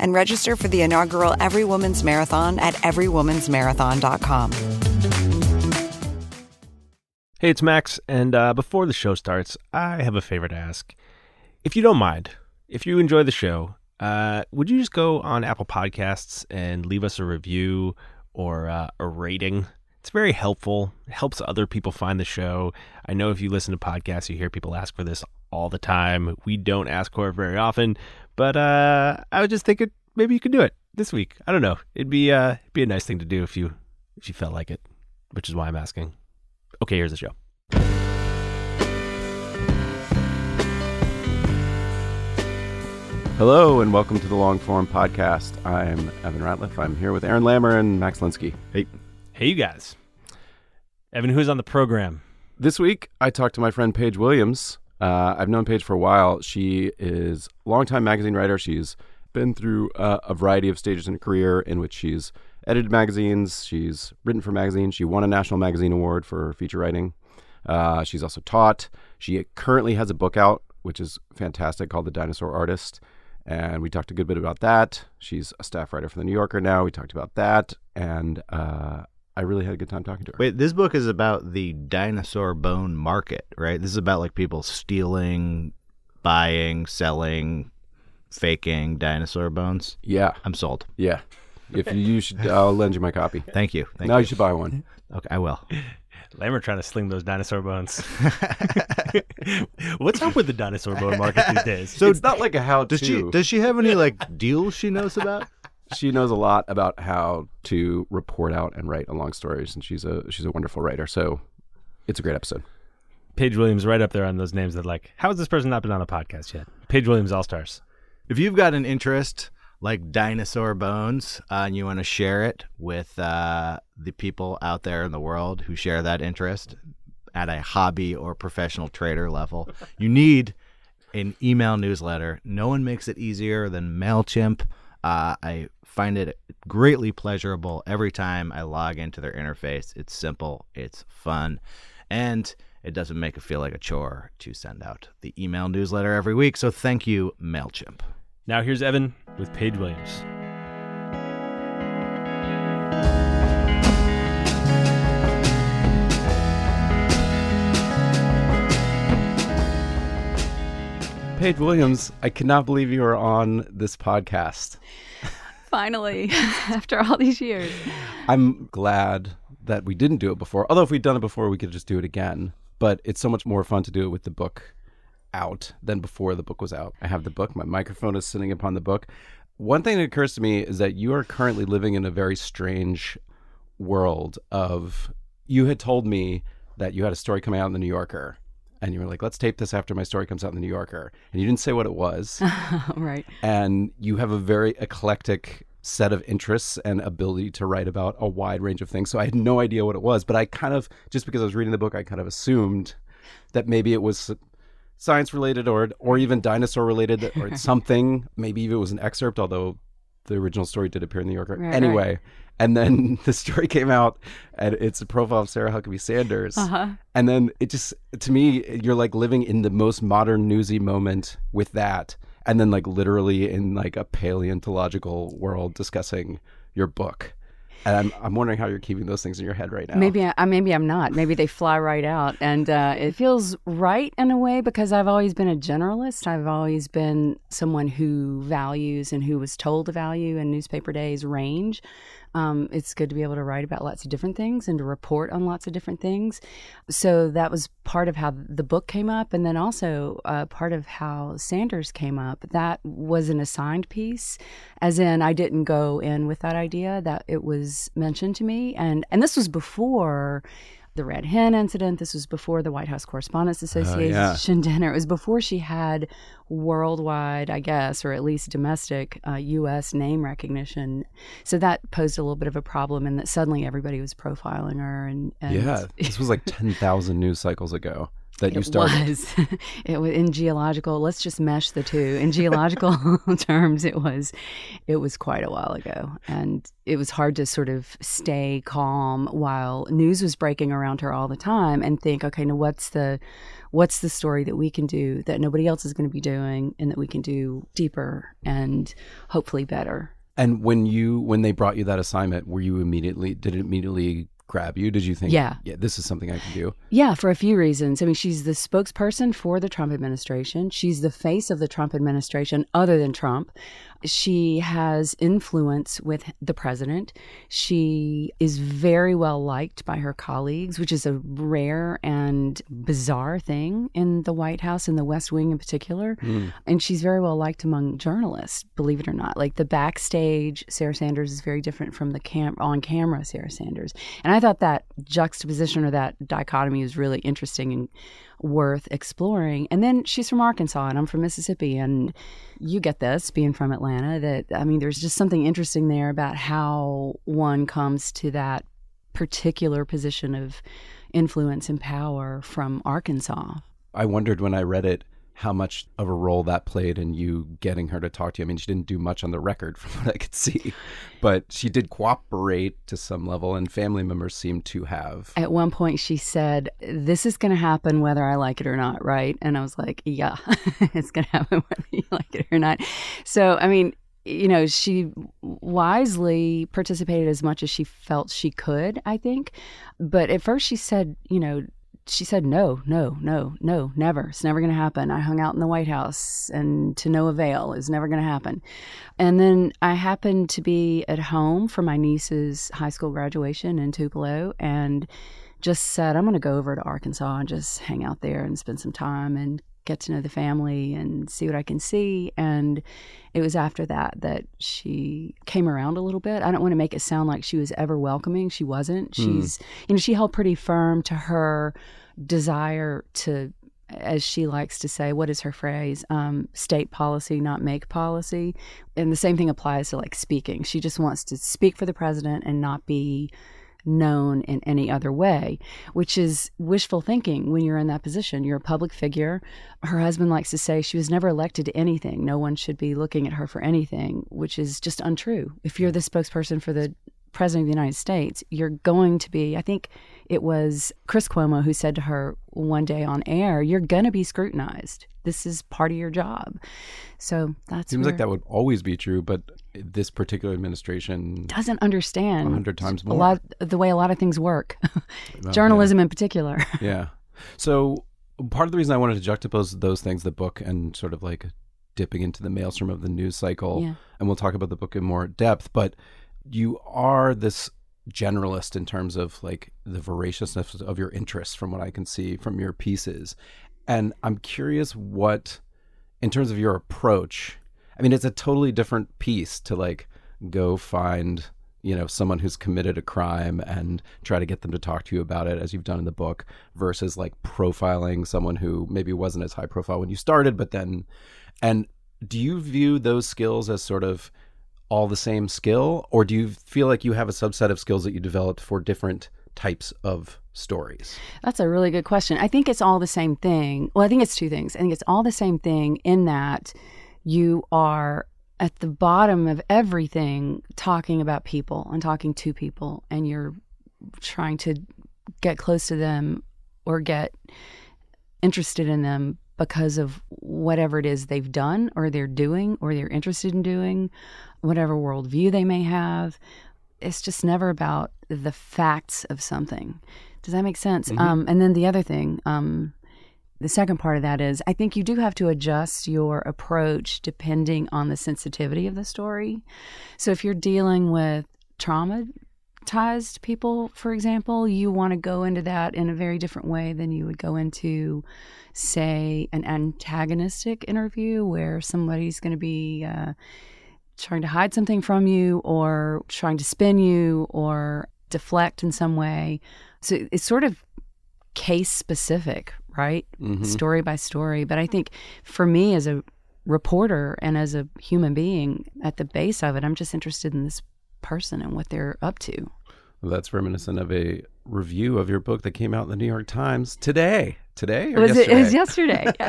and register for the inaugural Every Woman's Marathon at everywomansmarathon.com. Hey, it's Max, and uh, before the show starts, I have a favor to ask. If you don't mind, if you enjoy the show, uh, would you just go on Apple Podcasts and leave us a review or uh, a rating? It's very helpful. It helps other people find the show. I know if you listen to podcasts, you hear people ask for this all the time. We don't ask for it very often, but uh, I was just thinking maybe you could do it this week. I don't know. It'd be uh, it'd be a nice thing to do if you if you felt like it, which is why I'm asking. Okay, here's the show. Hello and welcome to the Longform Podcast. I'm Evan Ratliff. I'm here with Aaron Lammer and Max Linsky. Hey. Hey, you guys. Evan, who's on the program? This week, I talked to my friend Paige Williams. Uh, I've known Paige for a while. She is a longtime magazine writer. She's been through uh, a variety of stages in her career in which she's edited magazines, she's written for magazines, she won a National Magazine Award for feature writing. Uh, she's also taught. She currently has a book out, which is fantastic, called The Dinosaur Artist. And we talked a good bit about that. She's a staff writer for The New Yorker now. We talked about that. And uh, I really had a good time talking to her. Wait, this book is about the dinosaur bone market, right? This is about like people stealing, buying, selling, faking dinosaur bones. Yeah. I'm sold. Yeah. If you, you should, uh, I'll lend you my copy. Thank you. Thank now you. you should buy one. Okay, I will. Lammer trying to sling those dinosaur bones. What's up with the dinosaur bone market these days? So it's not like a how to. Does she does she have any like deals she knows about? She knows a lot about how to report out and write long stories, and she's a she's a wonderful writer. So it's a great episode. Paige Williams right up there on those names that like, how has this person not been on a podcast yet? Paige Williams All Stars. If you've got an interest like dinosaur bones uh, and you want to share it with uh, the people out there in the world who share that interest at a hobby or professional trader level, you need an email newsletter. No one makes it easier than MailChimp. Uh, I find it greatly pleasurable every time I log into their interface. It's simple, it's fun, and it doesn't make it feel like a chore to send out the email newsletter every week. So thank you, MailChimp. Now here's Evan with Paige Williams. Paige Williams, I cannot believe you are on this podcast. Finally, after all these years. I'm glad that we didn't do it before. Although if we'd done it before, we could just do it again. But it's so much more fun to do it with the book out than before the book was out. I have the book. My microphone is sitting upon the book. One thing that occurs to me is that you are currently living in a very strange world of you had told me that you had a story coming out in the New Yorker and you were like, let's tape this after my story comes out in the New Yorker. And you didn't say what it was. right. And you have a very eclectic set of interests and ability to write about a wide range of things. So I had no idea what it was, but I kind of, just because I was reading the book, I kind of assumed that maybe it was science related or or even dinosaur related or something. Maybe it was an excerpt, although the original story did appear in the New Yorker. Right, anyway, right. And then the story came out, and it's a profile of Sarah Huckabee Sanders. Uh-huh. And then it just, to me, you're like living in the most modern newsy moment with that, and then like literally in like a paleontological world discussing your book. And I'm, I'm wondering how you're keeping those things in your head right now. Maybe I, maybe I'm not. Maybe they fly right out, and uh, it feels right in a way because I've always been a generalist. I've always been someone who values and who was told to value in newspaper days range. Um, it's good to be able to write about lots of different things and to report on lots of different things. So that was part of how the book came up, and then also uh, part of how Sanders came up. That was an assigned piece, as in I didn't go in with that idea. That it was mentioned to me, and and this was before the Red Hen incident. This was before the White House Correspondents Association yeah. dinner. It was before she had worldwide, I guess, or at least domestic uh, U.S. name recognition. So that posed a little bit of a problem, in that suddenly everybody was profiling her. And, and yeah, this was like 10,000 news cycles ago that you it started. was. it was in geological. Let's just mesh the two. In geological terms, it was, it was quite a while ago, and it was hard to sort of stay calm while news was breaking around her all the time and think, okay, now what's the, what's the story that we can do that nobody else is going to be doing, and that we can do deeper and hopefully better. And when you when they brought you that assignment, were you immediately did it immediately grab you? Did you think, Yeah. yeah, this is something I can do? Yeah, for a few reasons. I mean, she's the spokesperson for the Trump administration. She's the face of the Trump administration other than Trump. She has influence with the president. She is very well liked by her colleagues, which is a rare and bizarre thing in the White House, in the West Wing in particular. Hmm. And she's very well liked among journalists, believe it or not. Like the backstage, Sarah Sanders is very different from the cam- on camera Sarah Sanders. And I thought that juxtaposition or that dichotomy was really interesting and worth exploring. And then she's from Arkansas and I'm from Mississippi. And you get this being from Atlanta that, I mean, there's just something interesting there about how one comes to that particular position of influence and power from Arkansas. I wondered when I read it how much of a role that played in you getting her to talk to you. I mean, she didn't do much on the record from what I could see, but she did cooperate to some level, and family members seemed to have. At one point, she said, This is going to happen whether I like it or not, right? And I was like, Yeah, it's going to happen whether you like it or not. So, I mean, you know, she wisely participated as much as she felt she could, I think. But at first, she said, You know, she said, No, no, no, no, never. It's never going to happen. I hung out in the White House and to no avail. It's never going to happen. And then I happened to be at home for my niece's high school graduation in Tupelo and just said, I'm going to go over to Arkansas and just hang out there and spend some time and get to know the family and see what I can see. And it was after that that she came around a little bit. I don't want to make it sound like she was ever welcoming. She wasn't. She's, you know, she held pretty firm to her desire to as she likes to say, what is her phrase? Um, state policy, not make policy. And the same thing applies to like speaking. She just wants to speak for the president and not be known in any other way, which is wishful thinking when you're in that position. You're a public figure. Her husband likes to say she was never elected to anything. No one should be looking at her for anything, which is just untrue. If you're the spokesperson for the president of the United States, you're going to be, I think it was Chris Cuomo who said to her one day on air, you're going to be scrutinized. This is part of your job. So that's Seems where like that would always be true, but this particular administration, doesn't understand a hundred times a lot the way a lot of things work. Journalism in particular. yeah. So part of the reason I wanted to juxtapose those things, the book and sort of like dipping into the maelstrom of the news cycle, Yeah. and we'll talk about the book in more depth, but you are this generalist in terms of like the voraciousness of your interests from what I can see from your pieces. And I'm curious what in terms of your approach, I mean it's a totally different piece to like go find you know someone who's committed a crime and try to get them to talk to you about it as you've done in the book versus like profiling someone who maybe wasn't as high profile when you started but then and do you view those skills as sort of all the same skill or do you feel like you have a subset of skills that you developed for different types of stories That's a really good question. I think it's all the same thing. Well, I think it's two things. I think it's all the same thing in that you are at the bottom of everything talking about people and talking to people, and you're trying to get close to them or get interested in them because of whatever it is they've done or they're doing or they're interested in doing, whatever worldview they may have. it's just never about the facts of something. Does that make sense? Um, and then the other thing, um, the second part of that is I think you do have to adjust your approach depending on the sensitivity of the story. So if you're dealing with traumatized people, for example, you want to go into that in a very different way than you would go into, say, an antagonistic interview where somebody's going to be. Uh, trying to hide something from you or trying to spin you or deflect in some way. So it's sort of case specific, right? Mhm. Story by story. But I think for me as a reporter and as a human being, at the base of it, I'm just interested in this person and what they're up to. Well, that's reminiscent of a review of your book that came out in the New York Times today. Today or was yesterday? it, it was yesterday?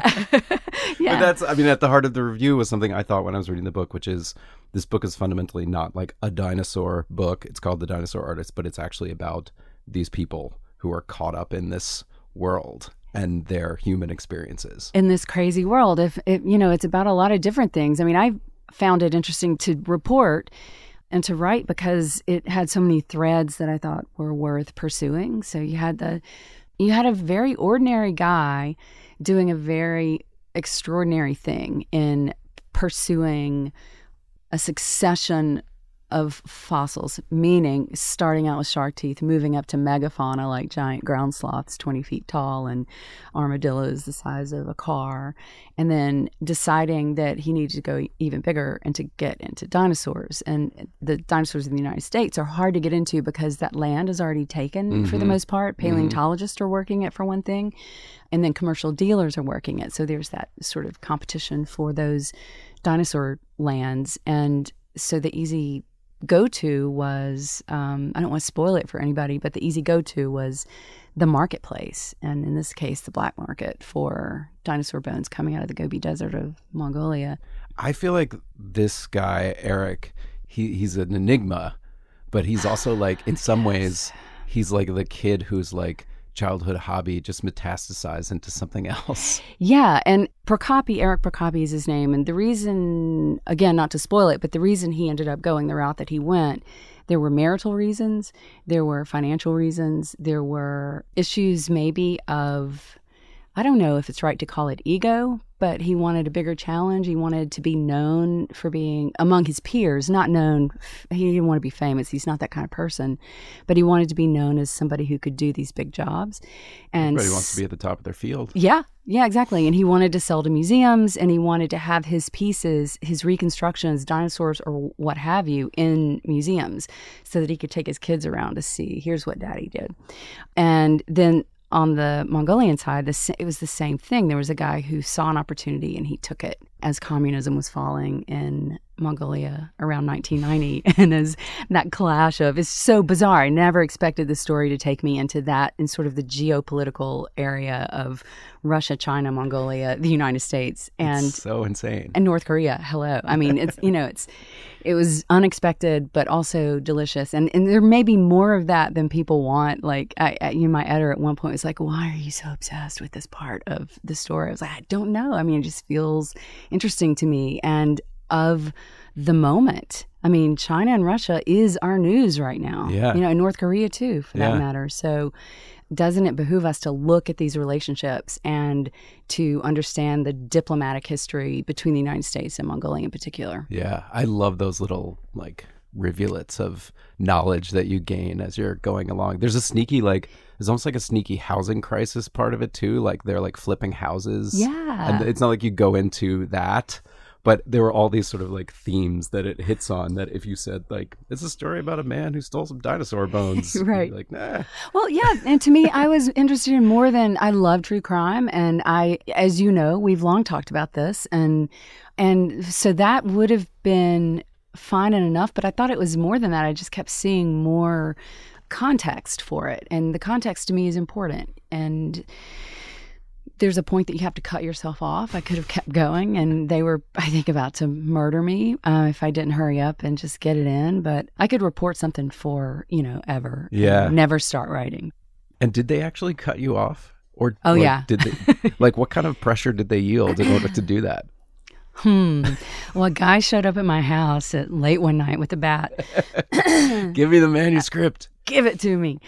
yeah. But that's, I mean, at the heart of the review was something I thought when I was reading the book, which is this book is fundamentally not like a dinosaur book. It's called The Dinosaur Artist, but it's actually about these people who are caught up in this world and their human experiences. in this crazy world. If it, you know, it's about a lot of different things. I mean, I found it interesting to report and to write because it had so many threads that I thought were worth pursuing. So you had the, you had a very ordinary guy doing a very extraordinary thing in pursuing a succession of fossils, meaning starting out with shark teeth, moving up to megafauna like giant ground sloths 20 feet tall and armadillos the size of a car, and then deciding that he needed to go even bigger and to get into dinosaurs. And the dinosaurs in the United States are hard to get into because that land is already taken for the mm-hmm. most part. Mm-hmm. Paleontologists are working it for one thing, and then commercial dealers are working it. So there's that sort of competition for those dinosaur lands. And so the easy go to was um, I don't want to spoil it for anybody, but the easy go to was the marketplace, and in this case, the black market for dinosaur bones coming out of the Gobi Desert of Mongolia. I feel like this guy, Eric, he, he's an enigma, but he's also like, in some ways, he's like the kid who's like childhood hobby just metastasize into something else. Yeah, and Prokopi, Eric Prokopi is his name. And the reason, again, not to spoil it, but the reason he ended up going the route that he went, there were marital reasons, there were financial reasons, there were issues maybe of, I don't know if it's right to call it ego, but he wanted a bigger challenge. He wanted to be known for being among his peers, not known, he didn't want to be famous. He's not that kind of person, but he wanted to be known as somebody who could do these big jobs. And Everybody wants to be at the top of their field. yeah, yeah, exactly. And he wanted to sell to museums and he wanted to have his pieces, his reconstructions, dinosaurs or what have you, in museums so that he could take his kids around to see, here's what daddy did. And then on the Mongolian side, the, it was the same thing. There was a guy who saw an opportunity and he took it as communism was falling in Mongolia around 1990. And as that clash of, is so bizarre. I never expected the story to take me into that in sort of the geopolitical area of Russia, China, Mongolia, the United States, and It's so insane. and North Korea. Hello. I mean, it's you know, it's it was unexpected but also delicious. And and there may be more of that than people want. Like I, I you know, my editor at one point was like, "Why are you so obsessed with this part of the story?" I was like, "I don't know. I mean, it just feels interesting to me and of the moment. I mean, China and Russia is our news right now. Yeah. You know, and North Korea too, for Yeah. that matter. So doesn't it behoove us to look at these relationships and to understand the diplomatic history between the United States and Mongolia in particular? Yeah, I love those little like rivulets of knowledge that you gain as you're going along. There's a sneaky like there's almost like a sneaky housing crisis part of it too. Like they're like flipping houses. Yeah. And it's not like you go into that, but there were all these sort of like themes that it hits on that if you said like it's a story about a man who stole some dinosaur bones. Right. Like, nah. Well, yeah, and to me, I was interested in more than I love true crime, and I, as you know, we've long talked about this, and and so that would have been fine and enough. But I thought it was more than that. I just kept seeing more context for it, and the context to me is important. And there's a point that you have to cut yourself off. I could have kept going, and they were, I think, about to murder me uh, if I didn't hurry up and just get it in. But I could report something for you know ever. Yeah. never start writing. And did they actually cut you off? Or Oh, like, yeah. did they like what kind of pressure did they yield in order to do that? Hmm. Well, a guy showed up at my house at late one night with a bat. Give me the manuscript. Give it to me.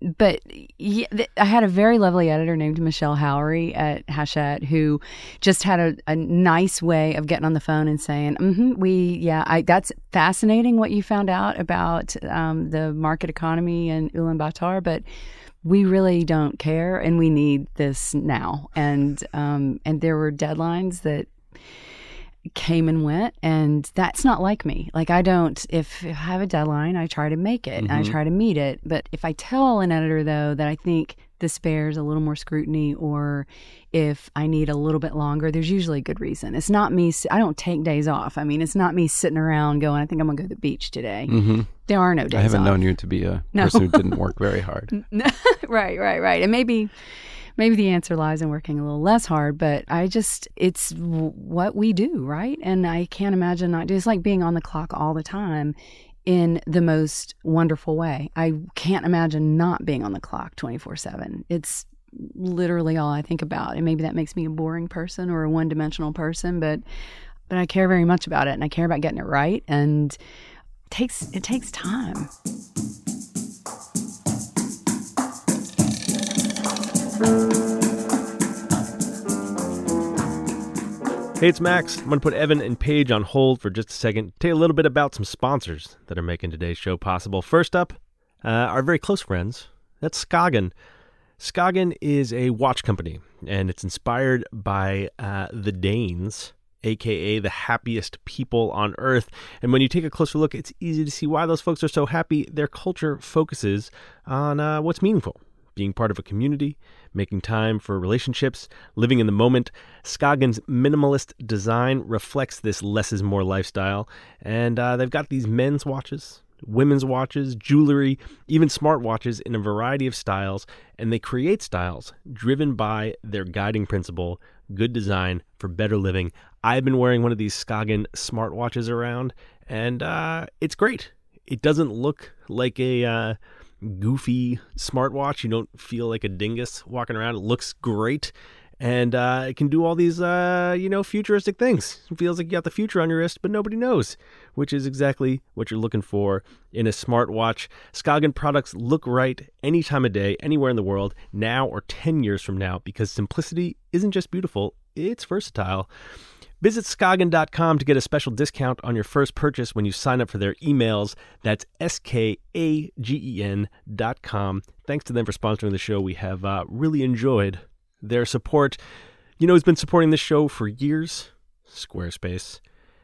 But yeah, th- I had a very lovely editor named Michelle Howry at Hachette who just had a, a nice way of getting on the phone and saying, mm-hmm, "We, yeah, I, that's fascinating what you found out about um, the market economy in Ulaanbaatar, but." we really don't care and we need this now and um, and there were deadlines that came and went and that's not like me like i don't if, if i have a deadline i try to make it and i try to meet it but if i tell an editor though that i think this bears a little more scrutiny or if i need a little bit longer there's usually a good reason it's not me i don't take days off i mean it's not me sitting around going i think i'm gonna go to the beach today hmm there are no days I haven't off. known you to be a No. person who didn't work very hard. right, right, right. And maybe maybe the answer lies in working a little less hard, but I just it's what we do, right? And I can't imagine not do. It's like being on the clock all the time in the most wonderful way. I can't imagine not being on the clock 24/7. It's literally all I think about. And maybe that makes me a boring person or a one-dimensional person, but but I care very much about it and I care about getting it right and it takes it takes time. Hey, it's Max. I'm going to put Evan and Paige on hold for just a second. Tell you a little bit about some sponsors that are making today's show possible. First up, uh, our very close friends. That's Skagen. Skagen is a watch company, and it's inspired by uh, the Danes, aka the happiest people on earth. And when you take a closer look, it's easy to see why those folks are so happy. Their culture focuses on uh, what's meaningful being part of a community, making time for relationships, living in the moment. Skagen's minimalist design reflects this less is more lifestyle. And uh, they've got these men's watches, women's watches, jewelry, even smartwatches in a variety of styles. And they create styles driven by their guiding principle good design for better living. I've been wearing one of these Skagen smartwatches around, and uh, it's great. It doesn't look like a. Uh, goofy smartwatch. You don't feel like a dingus walking around. It looks great. And uh, it can do all these, uh, you know, futuristic things. It feels like you got the future on your wrist, but nobody knows, which is exactly what you're looking for in a smartwatch. Skagen products look right any time of day, anywhere in the world, now or 10 years from now, because simplicity isn't just beautiful, it's versatile. Visit Skagen.com to get a special discount on your first purchase when you sign up for their emails. That's S K A G E N dot com. Thanks to them for sponsoring the show. We have uh, really enjoyed their support. You know who's been supporting this show for years? Squarespace.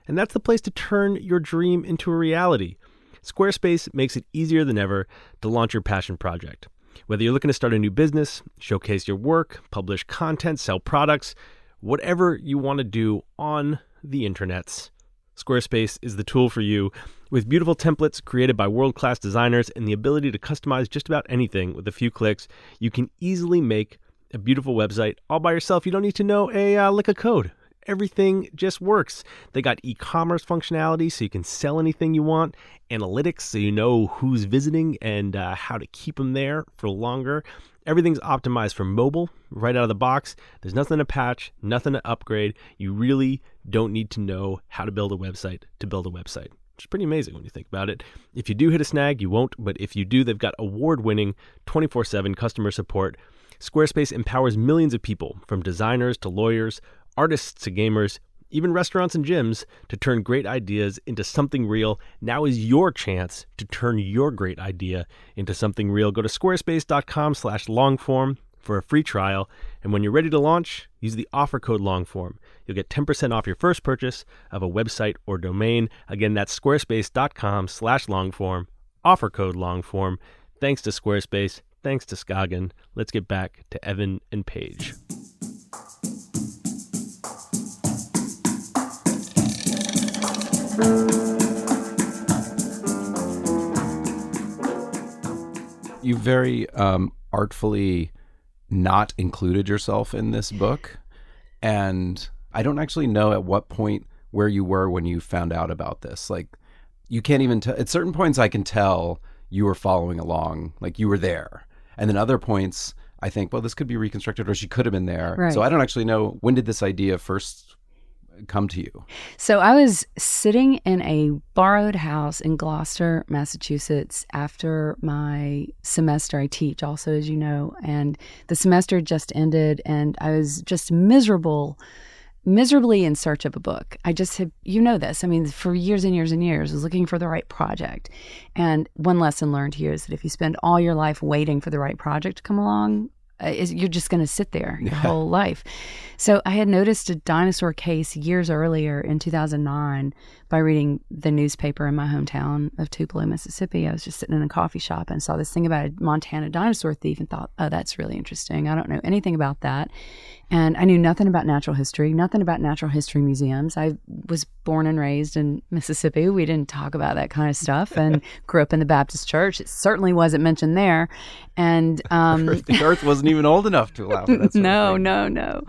And that's the place to turn your dream into a reality. Squarespace makes it easier than ever to launch your passion project. Whether you're looking to start a new business, showcase your work, publish content, sell products, whatever you want to do on the internets, Squarespace is the tool for you. With beautiful templates created by world class designers and the ability to customize just about anything with a few clicks, you can easily make a beautiful website all by yourself. You don't need to know a uh, lick of code. Everything just works. They got e commerce functionality so you can sell anything you want, analytics so you know who's visiting and uh, how to keep them there for longer. Everything's optimized for mobile right out of the box. There's nothing to patch, nothing to upgrade. You really don't need to know how to build a website to build a website. Which is pretty amazing when you think about it. If you do hit a snag, you won't, but if you do, they've got award winning 24 7 customer support. Squarespace empowers millions of people, from designers to lawyers, artists to gamers, even restaurants and gyms, to turn great ideas into something real. Now is your chance to turn your great idea into something real. Go to squarespace.com/longform for a free trial, and when you're ready to launch, use the offer code longform. You'll get 10% off your first purchase of a website or domain. Again, that's squarespace.com/longform. Offer code longform. Thanks to Squarespace. Thanks to Skagen. Let's get back to Evan and Paige. You very um, artfully not included yourself in this book, and I don't actually know at what point where you were when you found out about this. Like, you can't even tell. At certain points, I can tell you were following along, like you were there, and then other points, I think, well, this could be reconstructed, or she could have been there. Right. So I don't actually know when did this idea first come to you? So I was sitting in a borrowed house in Gloucester, Massachusetts after my semester. I teach also, as you know, and the semester just ended, and I was just miserable. Miserably in search of a book. I just had, you know, this. I mean, for years and years and years, I was looking for the right project. And one lesson learned here is that if you spend all your life waiting for the right project to come along, Uh, is you're just going to sit there your whole life. So I had noticed a dinosaur case years earlier in 2009 by reading the newspaper in my hometown of Tupelo, Mississippi. I was just sitting in a coffee shop and saw this thing about a Montana dinosaur thief and thought, oh, that's really interesting. I don't know anything about that. And I knew nothing about natural history, nothing about natural history museums. I was born and raised in Mississippi. We didn't talk about that kind of stuff and grew up in the Baptist church. It certainly wasn't mentioned there. And um, the earth wasn't even old enough to allow for that. of no, no, no.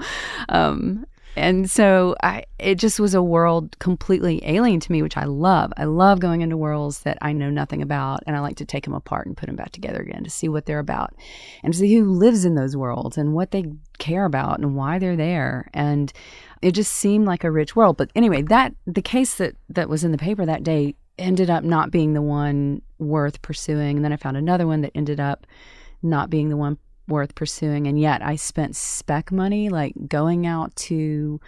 Um, and so I, it just was a world completely alien to me, which I love. I love going into worlds that I know nothing about, and I like to take them apart and put them back together again to see what they're about, and to see who lives in those worlds and what they care about and why they're there. And it just seemed like a rich world. But anyway, that the case that that was in the paper that day ended up not being the one worth pursuing, and then I found another one that ended up not being the one worth pursuing. And yet I spent spec money, like going out to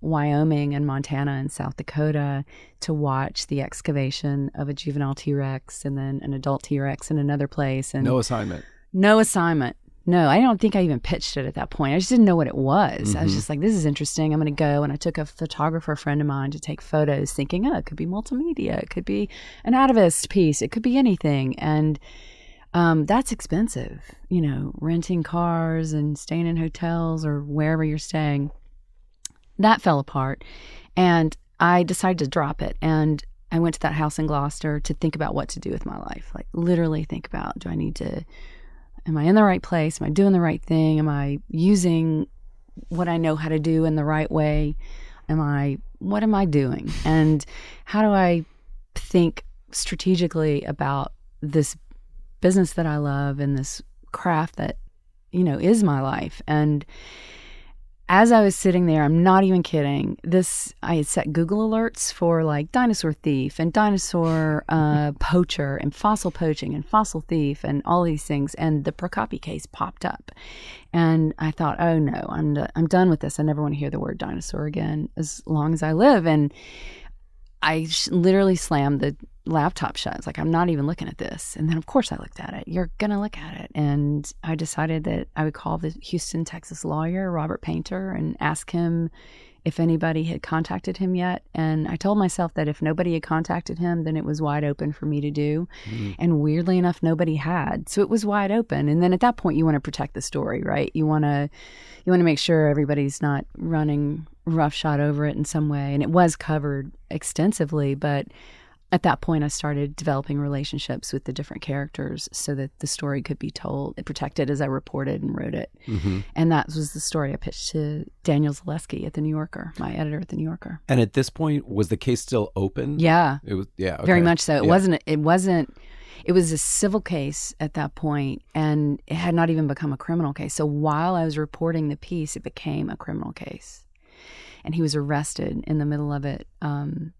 Wyoming and Montana and South Dakota to watch the excavation of a juvenile T Rex and then an adult T Rex in another place. And No assignment. no assignment. No, I don't think I even pitched it at that point. I just didn't know what it was. I was mm-hmm. just like, this is interesting. I'm going to go. And I took a photographer friend of mine to take photos, thinking, oh, it could be multimedia. It could be an atavist piece. It could be anything. And um, that's expensive, you know, renting cars and staying in hotels or wherever you're staying. That fell apart. And I decided to drop it. And I went to that house in Gloucester to think about what to do with my life. Like, literally think about do I need to, am I in the right place? Am I doing the right thing? Am I using what I know how to do in the right way? Am I, what am I doing? And how do I think strategically about this business that I love and this craft that, you know, is my life? And as I was sitting there, I'm not even kidding. This I had set Google alerts for like dinosaur thief and dinosaur uh, poacher and fossil poaching and fossil thief and all these things. And the Prokopi case popped up, and I thought, oh no, I'm I'm done with this. I never want to hear the word dinosaur again as long as I live. And I sh- literally slammed the laptop shut. It's like, I'm not even looking at this. And then, of course, I looked at it. You're going to look at it. And I decided that I would call the Houston, Texas lawyer, Robert Painter, and ask him if anybody had contacted him yet. And I told myself that if nobody had contacted him, then it was wide open for me to do. Mm-hmm. And weirdly enough, nobody had. So it was wide open. And then at that point, you want to protect the story, right? You want to. You want to make sure everybody's not running roughshod over it in some way. And it was covered extensively, but at that point, I started developing relationships with the different characters so that the story could be told, protected as I reported and wrote it. Mm-hmm. And that was the story I pitched to Daniel Zalewski at the New Yorker, my editor at the New Yorker. And at this point, was the case still open? Yeah, It was. Yeah. very much so. It Yeah. wasn't. It wasn't. It was a civil case at that point, and it had not even become a criminal case. So while I was reporting the piece, it became a criminal case, and he was arrested in the middle of it. Um,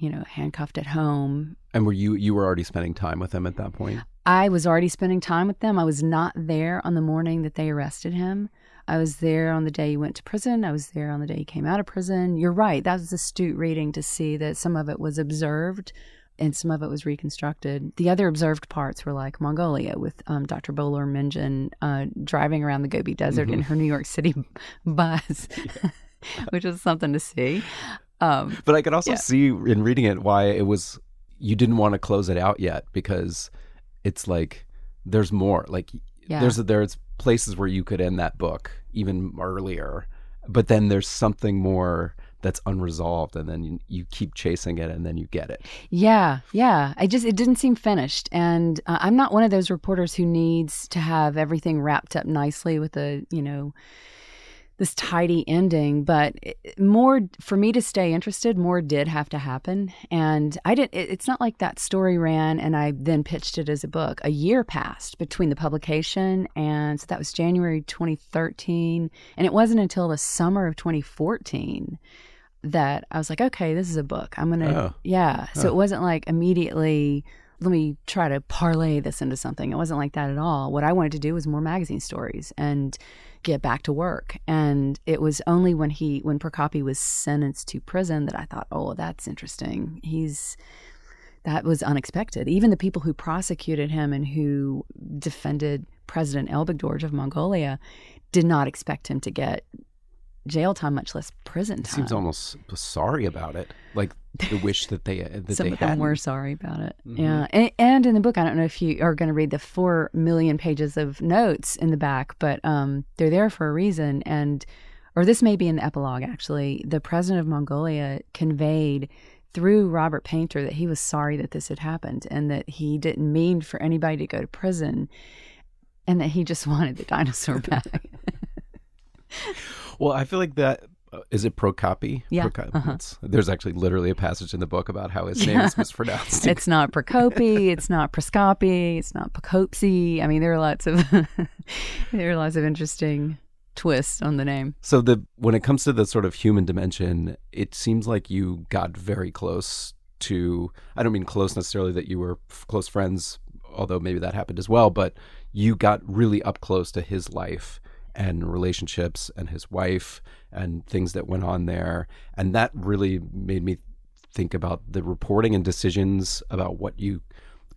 you know, handcuffed at home. And were you you were already spending time with them at that point? I was already spending time with them. I was not there on the morning that they arrested him. I was there on the day he went to prison. I was there on the day he came out of prison. You're right. That was astute reading to see that some of it was observed and some of it was reconstructed. The other observed parts were like Mongolia with um, Dr. Bolor Minjin uh, driving around the Gobi Desert in her New York City bus, which was something to see. Um, But I could also Yeah. see in reading it why it was you didn't want to close it out yet because it's like there's more. Like Yeah. there's there's places where you could end that book even earlier, but then there's something more that's unresolved, and then you, you keep chasing it, and then you get it. Yeah, yeah. I just it didn't seem finished, and uh, I'm not one of those reporters who needs to have everything wrapped up nicely with a you know this tidy ending. But more for me to stay interested, more did have to happen, and I didn't. It, it's not like that story ran, and I then pitched it as a book. A year passed between the publication, and so that was January 2013, and it wasn't until the summer of 2014 that I was like, okay, this is a book. I'm gonna, Oh. yeah. So Huh. it wasn't like immediately. Let me try to parlay this into something. It wasn't like that at all. What I wanted to do was more magazine stories and get back to work. And it was only when he, when Prokopi was sentenced to prison, that I thought, oh, that's interesting. He's that was unexpected. Even the people who prosecuted him and who defended President Elbegdorj of Mongolia did not expect him to get jail time, much less prison It time. seems almost sorry about it, like the wish that they that Some they of them had. were sorry about it. Mhm. Yeah. And, and in the book, I don't know if you are going to read the four million pages of notes in the back, but um, they're there for a reason. And, or this may be in the epilogue actually, the president of Mongolia conveyed through Robert Painter that he was sorry that this had happened and that he didn't mean for anybody to go to prison and that he just wanted the dinosaur back. Well, I feel like that uh, is it Prokopi. Yeah, uh-huh. There's actually literally a passage in the book about how his name is mispronounced. it's not Prokopi, it's not Proscopi, it's not Pocopsi. I mean, there are lots of there are lots of interesting twists on the name. So the when it comes to the sort of human dimension, it seems like you got very close to. I don't mean close necessarily that you were f- close friends, although maybe that happened as well. But you got really up close to his life and relationships and his wife and things that went on there, and that really made me think about the reporting and decisions about what you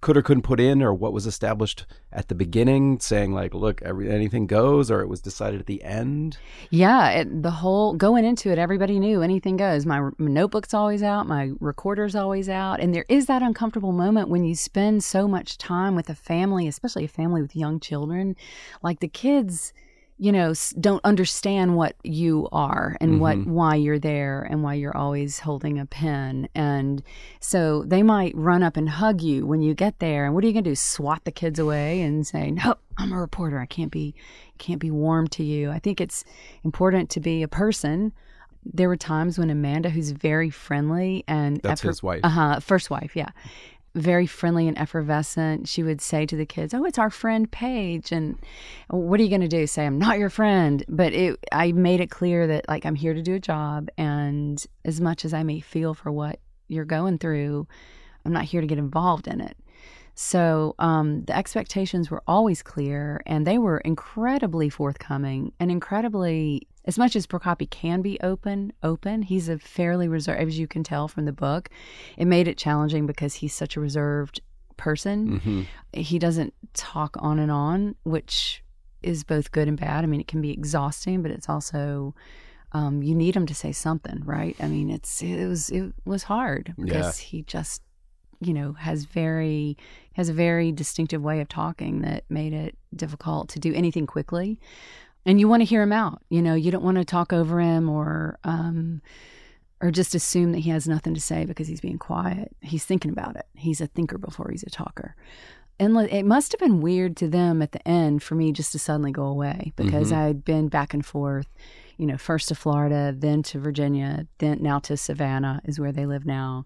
could or couldn't put in or what was established at the beginning saying like look every, anything goes or it was decided at the end Yeah, it, the whole going into it, everybody knew anything goes. My, my notebook's always out, my recorder's always out, and there is that uncomfortable moment when you spend so much time with a family, especially a family with young children, like the kids. You know, don't understand what you are and what Mhm. why you're there and why you're always holding a pen, and so they might run up and hug you when you get there. And what are you going to do? Swat the kids away and say, "No, I'm a reporter. I can't be, can't be warm to you." I think it's important to be a person. There were times when Amanda, who's very friendly and That's his wife. uh huh, first wife, yeah, very friendly and effervescent, she would say to the kids, "Oh, it's our friend Paige," and what are you going to do? Say, "I'm not your friend," but it, I made it clear that like I'm here to do a job, and as much as I may feel for what you're going through, I'm not here to get involved in it. So um, the expectations were always clear, and they were incredibly forthcoming and incredibly, as much as Prokopi can be open, open. He's a fairly reserved, as you can tell from the book. It made it challenging because he's such a reserved person. hmm He doesn't talk on and on, which is both good and bad. I mean, it can be exhausting, but it's also um, you need him to say something, right? I mean, it's it was it was hard because he just you know has very has a very distinctive way of talking that made it difficult to do anything quickly and you want to hear him out you know you don't want to talk over him or um or just assume that he has nothing to say because he's being quiet. He's thinking about it. He's a thinker before he's a talker. And it must have been weird to them at the end for me just to suddenly go away because Mhm. i'd been back and forth you know first to florida then to virginia then now to savannah is where they live now.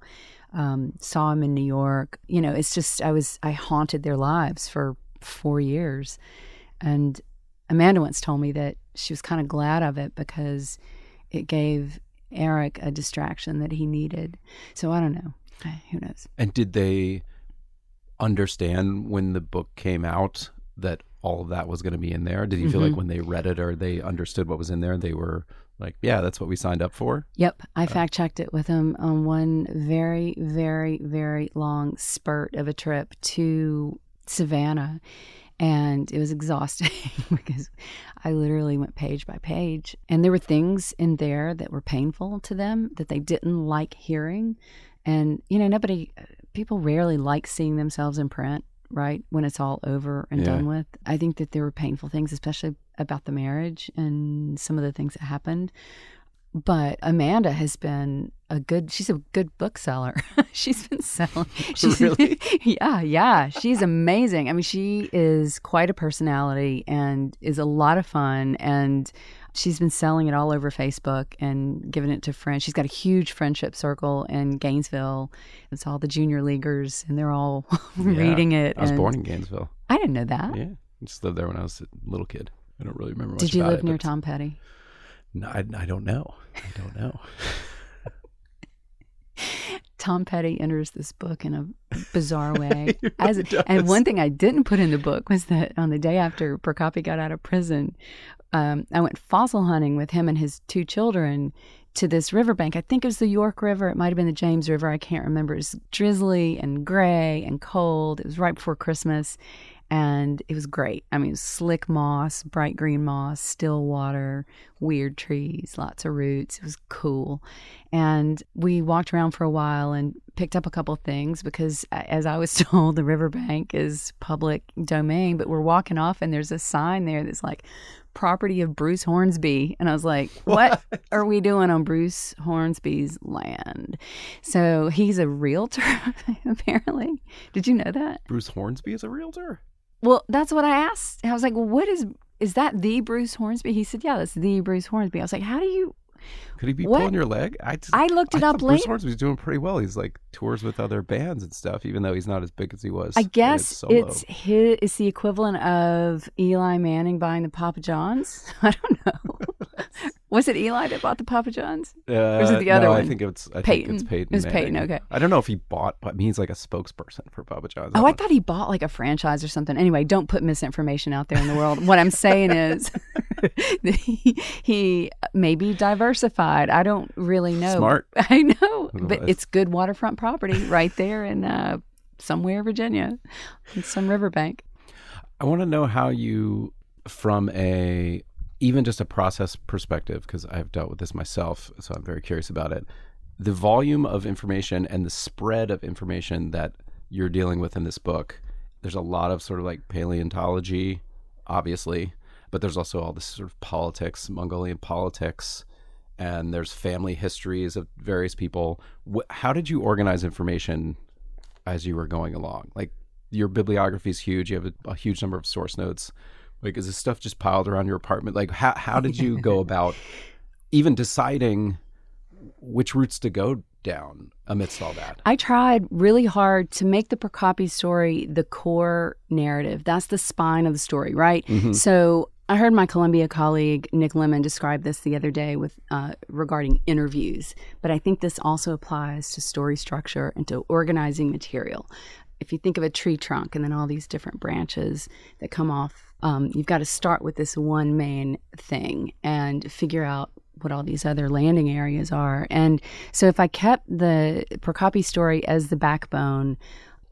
Um, saw him in New York. You know, it's just I was I haunted their lives for four years, and Amanda once told me that she was kind of glad of it because it gave Eric a distraction that he needed. So I don't know. Who knows? And did they understand when the book came out that all of that was going to be in there? Did you feel like Mhm. when they read it or they understood what was in there, they were like, "Yeah, that's what we signed up for"? Yep, I fact checked it with him on one very, very, very long spurt of a trip to Savannah. And it was exhausting because I literally went page by page. And there were things in there that were painful to them that they didn't like hearing. And, you know, nobody, people rarely like seeing themselves in print, right? When it's all over and Yeah. done with. I think that there were painful things, especially about the marriage and some of the things that happened. But Amanda has been a good, she's a good bookseller. she's been selling. She's, Really? yeah, yeah. She's amazing. I mean, she is quite a personality and is a lot of fun. And she's been selling it all over Facebook and giving it to friends. She's got a huge friendship circle in Gainesville. It's all the junior leaguers, and they're all reading it. I was and- born in Gainesville. I didn't know that. Yeah, I just lived there when I was a little kid. I don't really remember Did you live it, near but- Tom Petty? No, I, I don't know. I don't know. Tom Petty enters this book in a bizarre way. As and one thing I didn't put in the book was that on the day after Prokopi got out of prison, um, I went fossil hunting with him and his two children to this riverbank. I think it was the York River. It might have been the James River. I can't remember. It was drizzly and gray and cold. It was right before Christmas. And it was great. I mean, slick moss, bright green moss, still water, weird trees, lots of roots. It was cool. And we walked around for a while and picked up a couple things because, as I was told, the riverbank is public domain. But we're walking off, and there's a sign there that's like, property of Bruce Hornsby. And I was like, what are we doing on Bruce Hornsby's land? So he's a realtor, apparently. Did you know that? Bruce Hornsby is a realtor. Well, that's what I asked. I was like, well, what is, is that the Bruce Hornsby? He said, yeah, that's the Bruce Hornsby. I was like, how do you, Could he be What? pulling your leg? I, just, I looked it I up thought Bruce later. Hornsby's doing pretty well. He's like tours with other bands and stuff, even though he's not as big as he was. I guess it's his, it's the equivalent of Eli Manning buying the Papa John's. I don't know. Was it Eli that bought the Papa John's? Uh, is it the other no, one? I think it's I Peyton. think it's Peyton. It was Peyton, Manning. okay. I don't know if he bought, but I mean, he's like a spokesperson for Papa John's. Oh, I don't- thought he bought like a franchise or something. Anyway, don't put misinformation out there in the world. what I'm saying is he, he may be diversified. I don't really know. Smart. I know, but it's good waterfront property right there in uh, somewhere, Virginia, in some riverbank. I want to know how you, from a even just a process perspective, because I've dealt with this myself, so I'm very curious about it. The volume of information and the spread of information that you're dealing with in this book. There's a lot of sort of like paleontology, obviously, but there's also all this sort of politics, Mongolian politics, and there's family histories of various people. How did you organize information as you were going along? Like your bibliography is huge. You have a, a huge number of source notes. Like, is this stuff just piled around your apartment? Like, how how did you go about even deciding which routes to go down amidst all that? I tried really hard to make the Prokopi story the core narrative. That's the spine of the story, right? So I heard my Columbia colleague Nick Lemann describe this the other day with uh, regarding interviews, but I think this also applies to story structure and to organizing material. If you think of a tree trunk and then all these different branches that come off, um, you've got to start with this one main thing and figure out what all these other landing areas are. And so if I kept the Prokopi story as the backbone,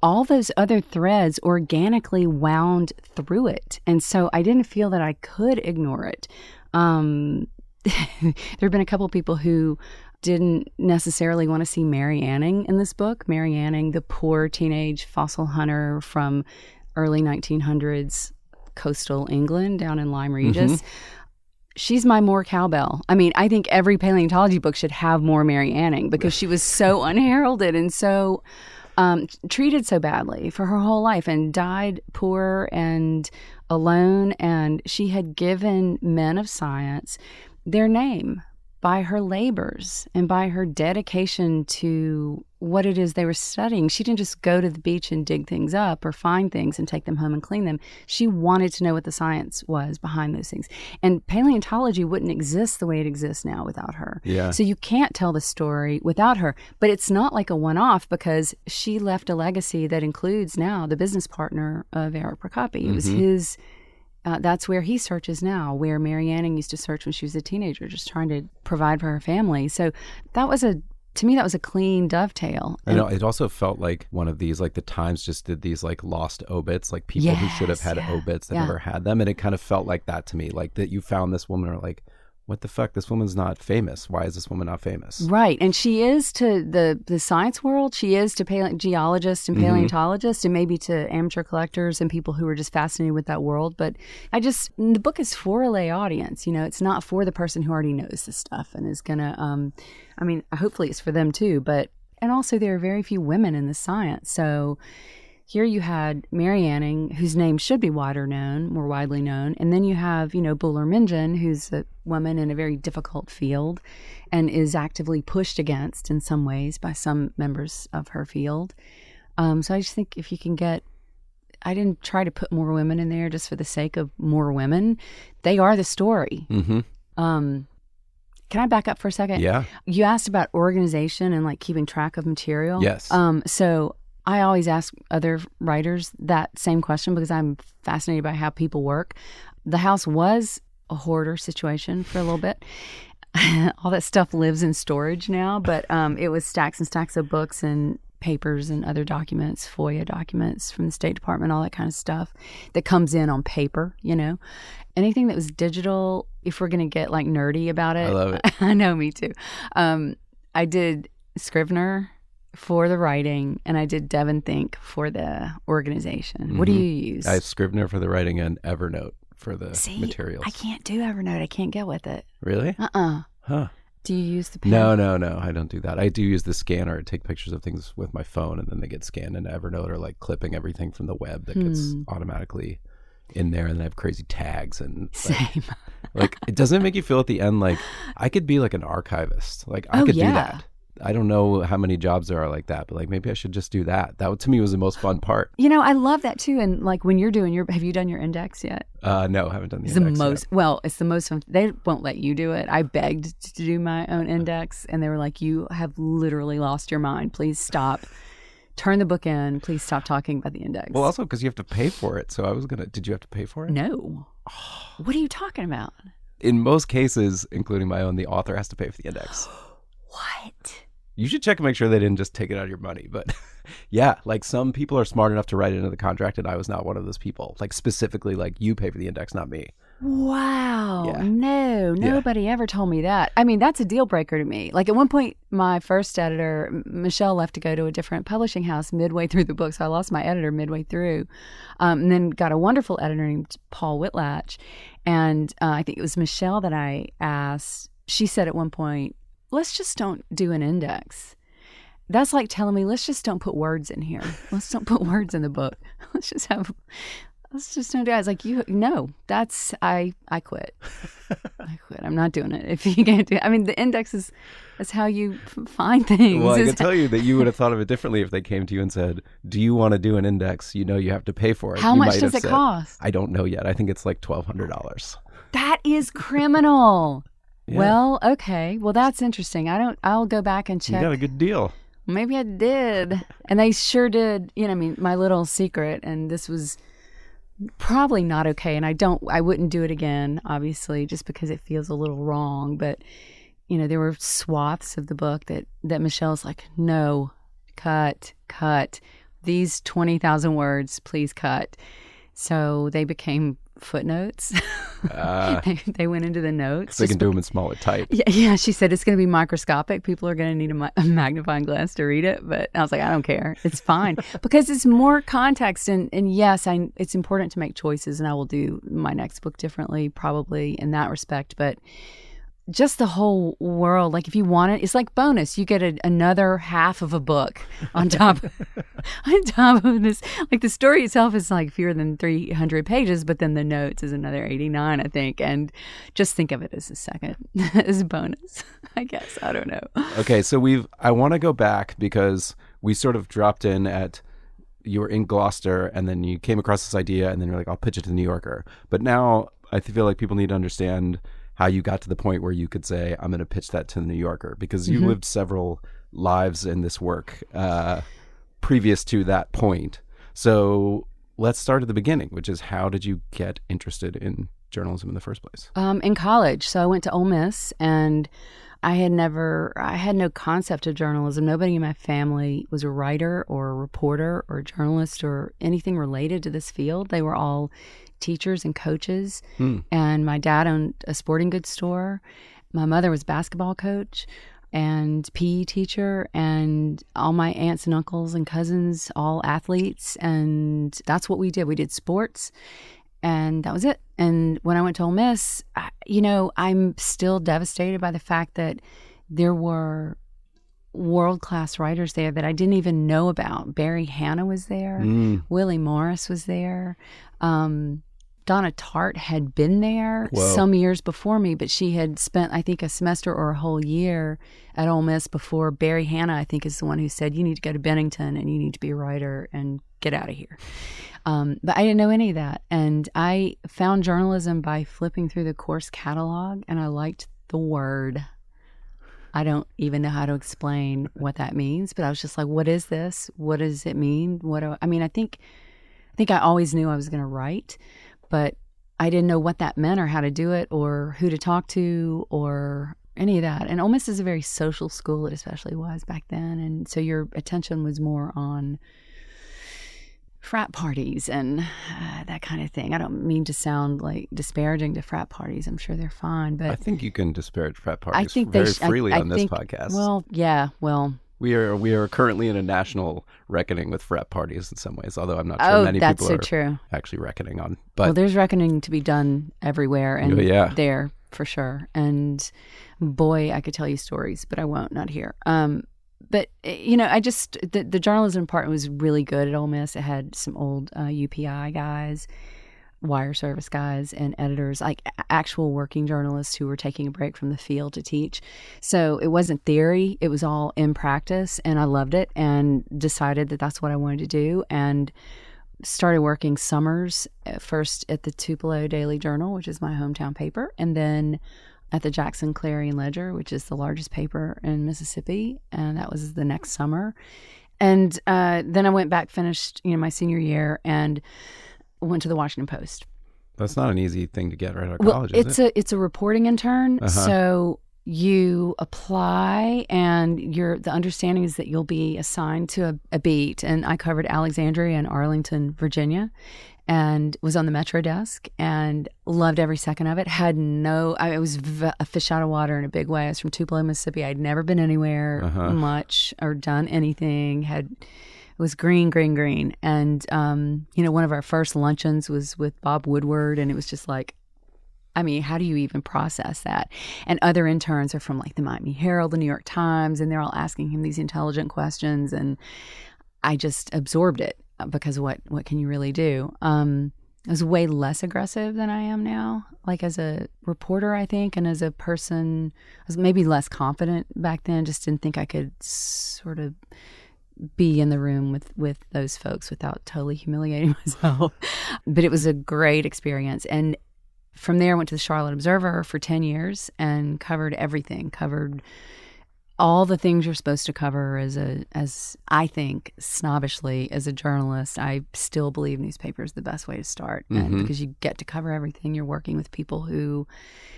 all those other threads organically wound through it. And so I didn't feel that I could ignore it. Um, there have been a couple people who didn't necessarily want to see Mary Anning in this book. Mary Anning, the poor teenage fossil hunter from early 1900s coastal England down in Lyme Regis. She's my more cowbell. I mean, I think every paleontology book should have more Mary Anning because she was so unheralded and so um, treated so badly for her whole life and died poor and alone. And she had given men of science their name by her labors and by her dedication to what it is they were studying. She didn't just go to the beach and dig things up or find things and take them home and clean them. She wanted to know what the science was behind those things. And paleontology wouldn't exist the way it exists now without her. Yeah. So you can't tell the story without her. But it's not like a one off because she left a legacy that includes now the business partner of Eric Prokopi. It was his. Uh, that's where he searches now, where Mary Anning used to search when she was a teenager, just trying to provide for her family. So that was a, to me, that was a clean dovetail. You know, it also felt like one of these, like the Times just did these like lost obits, like people who should have had yeah, obits that yeah. never had them. And it kind of felt like that to me, like that you found this woman or like, what the fuck? This woman's not famous. Why is this woman not famous? Right, and she is to the the science world. She is to geologists and paleontologists, and maybe to amateur collectors and people who are just fascinated with that world. But I just the book is for a lay audience. You know, it's not for the person who already knows this stuff and is gonna. Um, I mean, hopefully it's for them too. But and also there are very few women in the science, so. Here you had Mary Anning, whose name should be wider known, more widely known, and then you have, you know, Bolor Minjin, who's a woman in a very difficult field, and is actively pushed against in some ways by some members of her field. Um, so I just think if you can get, I didn't try to put more women in there just for the sake of more women. They are the story. Mm-hmm. Um, can I back up for a second? Yeah. You asked about organization and like keeping track of material. Yes. Um, so I always ask other writers that same question because I'm fascinated by how people work. The house was a hoarder situation for a little bit. All that stuff lives in storage now, but um, it was stacks and stacks of books and papers and other documents, FOIA documents from the State Department, all that kind of stuff that comes in on paper, you know. Anything that was digital, if we're going to get like nerdy about it. I love it. I know, me too. Um, I did Scrivener for the writing and I did DEVONthink for the organization. What do Mhm. you use? I have Scrivener for the writing and Evernote for the See, materials. I can't do Evernote. I can't get with it. Really? Uh uh Huh. Do you use the pen? No, no, no. I don't do that. I do use the scanner to take pictures of things with my phone, and then they get scanned into Evernote or like clipping everything from the web that gets Hmm. automatically in there, and I have crazy tags and like, Same. like it doesn't make you feel at the end like I could be like an archivist. Like I Oh, could yeah. do that. I don't know how many jobs there are like that, but like maybe I should just do that. That to me was the most fun part. You know, I love that too. And like when you're doing your, have you done your index yet? Uh, no, I haven't done the It's the index yet. most, well, it's the most fun. They won't let you do it. I begged to do my own index and they were like, you have literally lost your mind. Please stop. Turn the book in. Please stop talking about the index. Well, also because you have to pay for it. So I was gonna. Did you have to pay for it? no. What are you talking about? In most cases, including my own, the author has to pay for the index. What? You should check and make sure they didn't just take it out of your money. But yeah, like some people are smart enough to write it into the contract, and I was not one of those people. Like specifically, like you pay for the index, not me. Wow. Yeah. No, Yeah. nobody ever told me that. I mean, that's a deal breaker to me. Like at one point, my first editor, Michelle, left to go to a different publishing house midway through the book. So I lost my editor midway through. Um, and then got a wonderful editor named Paul Whitlatch. And uh, I think it was Michelle that I asked. She said at one point, let's just don't do an index. That's like telling me, let's just don't put words in here. Let's don't put words in the book. Let's just have let's just don't do it. I was like, you no, that's I I quit. I quit. I'm not doing it. If you can't do it, I mean, the index is is how you find things. Well, I can tell you that you would have thought of it differently if they came to you and said, "Do you want to do an index? You know, you have to pay for it." how You much does it said, cost? I don't know yet. I think it's like twelve hundred dollars. That is criminal. Yeah. Well, okay. Well, that's interesting. I don't. I'll go back and check. you got a good deal. Maybe I did. And they sure did. You know, I mean, my little secret, and this was probably not okay. And I don't, I wouldn't do it again, obviously, just because it feels a little wrong. But, you know, there were swaths of the book that, that Michelle's like, no, cut, cut. These 20,000 words, please cut. So they became footnotes. Uh, they, they went into the notes. they can do them in smaller type. yeah, yeah, she said it's going to be microscopic. People are going to need a, mi- a magnifying glass to read it. But I was like, I don't care. It's fine because it's more context. And, and yes, I, it's important to make choices, and I will do my next book differently, probably in that respect. But just the whole world, like if you want it, it's like bonus. You get a, another half of a book on top, on top of this. Like the story itself is like fewer than three hundred pages, but then the notes is another eighty nine, I think. And just think of it as a second, as a bonus. I guess I don't know. Okay, so we've. I want to go back because we sort of dropped in at. You were in Gloucester, and then you came across this idea, and then you're like, "I'll pitch it to the New Yorker." But now I feel like people need to understand how you got to the point where you could say, "I'm going to pitch that to the New Yorker," because you lived several lives in this work uh, previous to that point. So let's start at the beginning, which is how did you get interested in journalism in the first place? Um, in college, so I went to Ole Miss, and I had never, I had no concept of journalism. Nobody in my family was a writer or a reporter or a journalist or anything related to this field. They were all teachers and coaches. Hmm. And my dad owned a sporting goods store. My mother was a basketball coach and PE teacher, and all my aunts and uncles and cousins, all athletes. And that's what we did. We did sports and that was it. And when I went to Ole Miss, I, you know, I'm still devastated by the fact that there were world class writers there that I didn't even know about. Barry Hannah was there, Mm. Willie Morris was there. Um, Donna Tartt had been there Whoa. some years before me, but she had spent, I think, a semester or a whole year at Ole Miss before Barry Hannah, I think, is the one who said, You need to go to Bennington and you need to be a writer and get out of here. Um, but I didn't know any of that. And I found journalism by flipping through the course catalog and I liked the word. I don't even know how to explain what that means, but I was just like, what is this? What does it mean? What do I mean, I think I think I always knew I was going to write, but I didn't know what that meant or how to do it or who to talk to or any of that. And Ole Miss is a very social school, it especially was back then. And so your attention was more on frat parties and uh, that kind of thing. I don't mean to sound like disparaging to frat parties. I'm sure they're fine, but I think you can disparage frat parties I think very they sh- I- freely I on this think- podcast. Well, yeah, well, we are we are currently in a national reckoning with frat parties in some ways, although I'm not sure oh, many that's people so are true. actually reckoning on. well, But there's reckoning to be done everywhere and yeah. there for sure. And boy, I could tell you stories, but I won't, not here. Um, but eh, you know, I just the, the journalism part was really good at Ole Miss. It had some old uh, UPI guys, wire service guys, and editors, like actual working journalists who were taking a break from the field to teach. So it wasn't theory; it was all in practice, and I loved it, and decided that that's what I wanted to do, and started working summers at first at the Tupelo Daily Journal, which is my hometown paper, and then at the Jackson Clarion Ledger, which is the largest paper in Mississippi, and that was the next summer. And uh, then I went back, finished you know my senior year, and went to the Washington Post. that's not an easy thing to get right out of Well, college, it's it? a it's a reporting intern, Uh-huh. so you apply, and your the understanding is that you'll be assigned to a, a beat. And I covered Alexandria and Arlington, Virginia, and was on the Metro desk and loved every second of it. Had no, I was v- a fish out of water in a big way. I was from Tupelo, Mississippi. I'd never been anywhere Uh-huh. much or done anything. Had it was green, green, green. And, um, you know, one of our first luncheons was with Bob Woodward, and it was just like, I mean, how do you even process that? And other interns are from like the Miami Herald, the New York Times, and they're all asking him these intelligent questions. And I just absorbed it uh, because what, what can you really do? Um, I was way less aggressive than I am now, like as a reporter, I think, and as a person, I was maybe less confident back then. Just didn't think I could sort of be in the room with with those folks without totally humiliating myself. but it was a great experience, and from there, I went to the Charlotte Observer for ten years and covered everything. Covered all the things you're supposed to cover as a as I think snobbishly as a journalist. I still believe newspaper is the best way to start, Mhm. because you get to cover everything. You're working with people who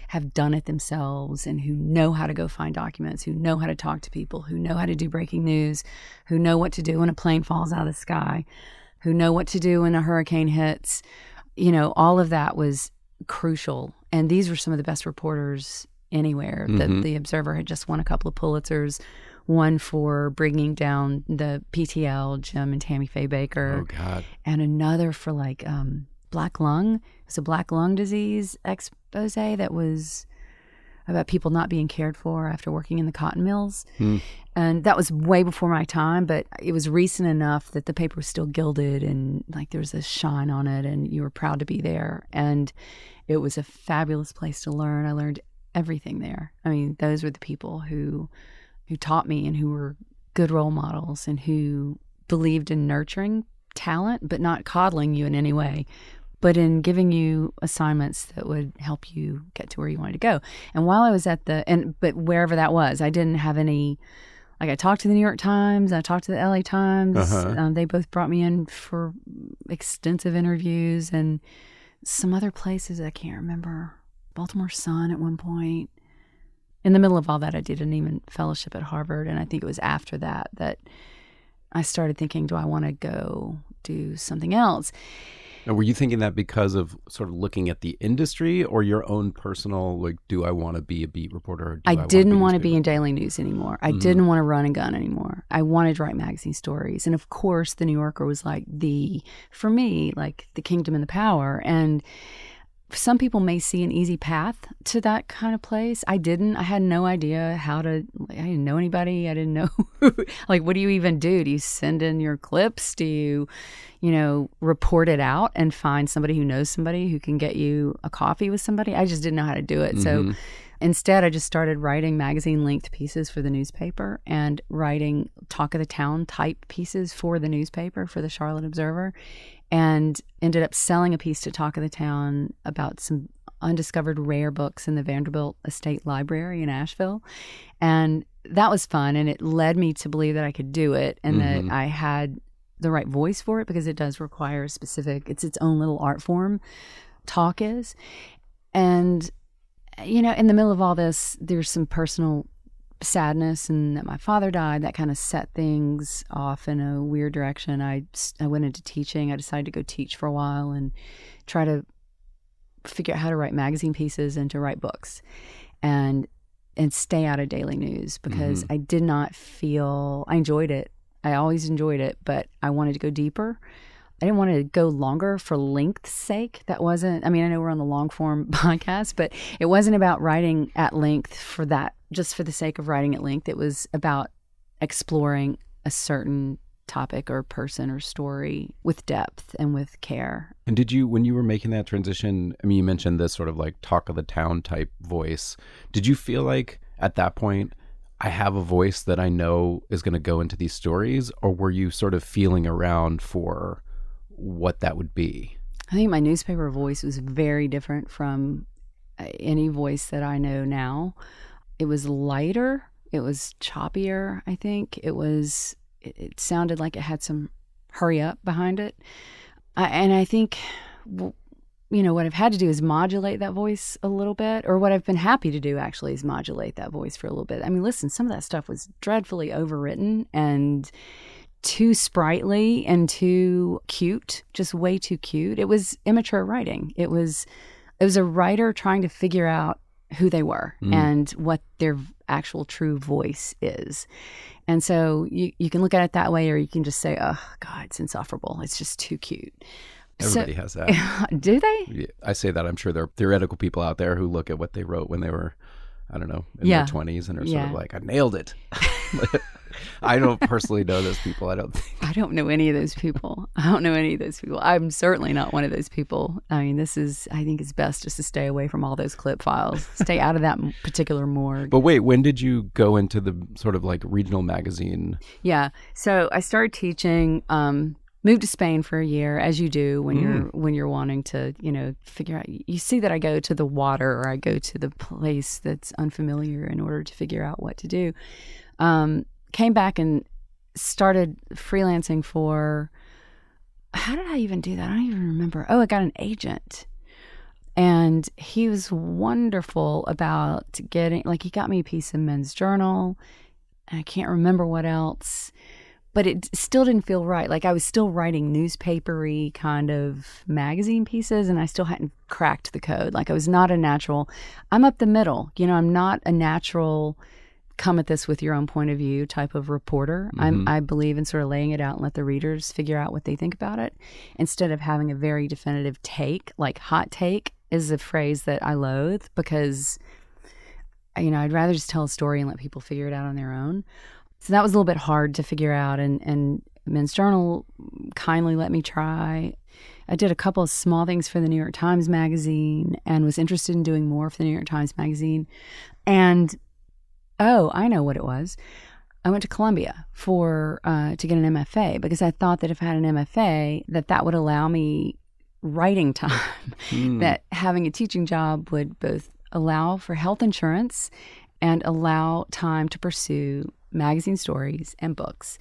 have done it themselves and who know how to go find documents, who know how to talk to people, who know how to do breaking news, who know what to do when a plane falls out of the sky, who know what to do when a hurricane hits. You know, all of that was crucial. And these were some of the best reporters anywhere. Mhm. The, the Observer had just won a couple of Pulitzers, one for bringing down the PTL, Jim and Tammy Faye Bakker oh God, and another for like um, black lung. It was a black lung disease expose that was about people not being cared for after working in the cotton mills. Hmm. And that was way before my time, but it was recent enough that the paper was still gilded and like there was a shine on it and you were proud to be there. And it was a fabulous place to learn. I learned everything there. I mean, those were the people who who taught me and who were good role models and who believed in nurturing talent, but not coddling you in any way, but in giving you assignments that would help you get to where you wanted to go. And while I was at the, and but wherever that was, I didn't have any. Like I talked to the New York Times, I talked to the LA Times. Uh-huh. Um, they both brought me in for extensive interviews and some other places I can't remember. Baltimore Sun at one point. In the middle of all that, I did an Nieman fellowship at Harvard, and I think it was after that that I started thinking, do I want to go do something else? Now, were you thinking that because of sort of looking at the industry or your own personal, like, do I want to be a beat reporter? Or do I wanna didn't want to be newspaper? in daily news anymore. I Mhm. didn't want to run a gun anymore. I wanted to write magazine stories. And of course, the New Yorker was like the, for me, like the kingdom and the power. And some people may see an easy path to that kind of place. I didn't. I had no idea how to, I didn't know anybody. I didn't know, like, what do you even do? Do you send in your clips? Do you, you know, report it out and find somebody who knows somebody who can get you a coffee with somebody? I just didn't know how to do it. So, Mhm. Instead, I just started writing magazine length pieces for the newspaper and writing talk of the town type pieces for the newspaper, for the Charlotte Observer, and ended up selling a piece to Talk of the Town about some undiscovered rare books in the Vanderbilt Estate Library in Asheville. And that was fun. And it led me to believe that I could do it and Mhm. that I had the right voice for it because it does require a specific, it's its own little art form, talk is. And, you know, in the middle of all this, there's some personal sadness and that my father died that kind of set things off in a weird direction i i went into teaching i decided to go teach for a while and try to figure out how to write magazine pieces and to write books and and stay out of daily news because mm-hmm. I did not feel I enjoyed it. I always enjoyed it, but I wanted to go deeper. I didn't want to go longer for length's sake. That wasn't I mean, I know we're on the long form podcast, but it wasn't about writing at length for that just for the sake of writing at length. It was about exploring a certain topic or person or story with depth and with care And did you, when you were making that transition, I mean, you mentioned this sort of like talk of the town type voice. Did you feel like at that point, I have a voice that I know is going to go into these stories? Or were you sort of feeling around for what that would be? I think my newspaper voice was very different from uh, any voice that I know now. It was lighter, it was choppier, I think. It was it, it sounded like it had some hurry up behind it. I, and I think you know what I've had to do is modulate that voice a little bit or what I've been happy to do actually is modulate that voice for a little bit. I mean, listen, some of that stuff was dreadfully overwritten and too sprightly and too cute, just way too cute. It was immature writing. It was it was a writer trying to figure out who they were Mm. and what their actual true voice is. And so you, you can look at it that way, or you can just say, oh, God, it's insufferable. It's just too cute. So- Everybody has that. do they? I say that. I'm sure there are theoretical people out there who look at what they wrote when they were, I don't know, in Yeah. their 20s and are sort of like, I nailed it. I don't personally know those people. I don't think. I don't know any of those people. I don't know any of those people. I'm certainly not one of those people. I mean, this is, I think it's best just to stay away from all those clip files, stay out of that particular morgue. But wait, when did you go into the sort of like regional magazine? Yeah. So I started teaching. Um, moved to Spain for a year, as you do when you're when you're wanting to, you know, figure out. You see that I go to the water or I go to the place that's unfamiliar in order to figure out what to do. Um, came back and started freelancing for. How did I even do that? I don't even remember. Oh, I got an agent. And he was wonderful about getting, like, he got me a piece of men's journal. I can't remember what else but it still didn't feel right. Like I was still writing newspapery kind of magazine pieces and I still hadn't cracked the code. Like I was not a natural. I'm up the middle. You know, I'm not a natural come at this with your own point of view type of reporter. I'm mm-hmm. I believe in sort of laying it out and let the readers figure out what they think about it instead of having a very definitive take. Like hot take is a phrase that I loathe because you know, I'd rather just tell a story and let people figure it out on their own. So that was a little bit hard to figure out. And, and Men's Journal kindly let me try. I did a couple of small things for the New York Times Magazine and was interested in doing more for the New York Times Magazine. And oh, I know what it was. I went to Columbia for uh, to get an MFA because I thought that if I had an MFA, that that would allow me writing time. Hmm. That having a teaching job would both allow for health insurance and allow time to pursue magazine stories and books.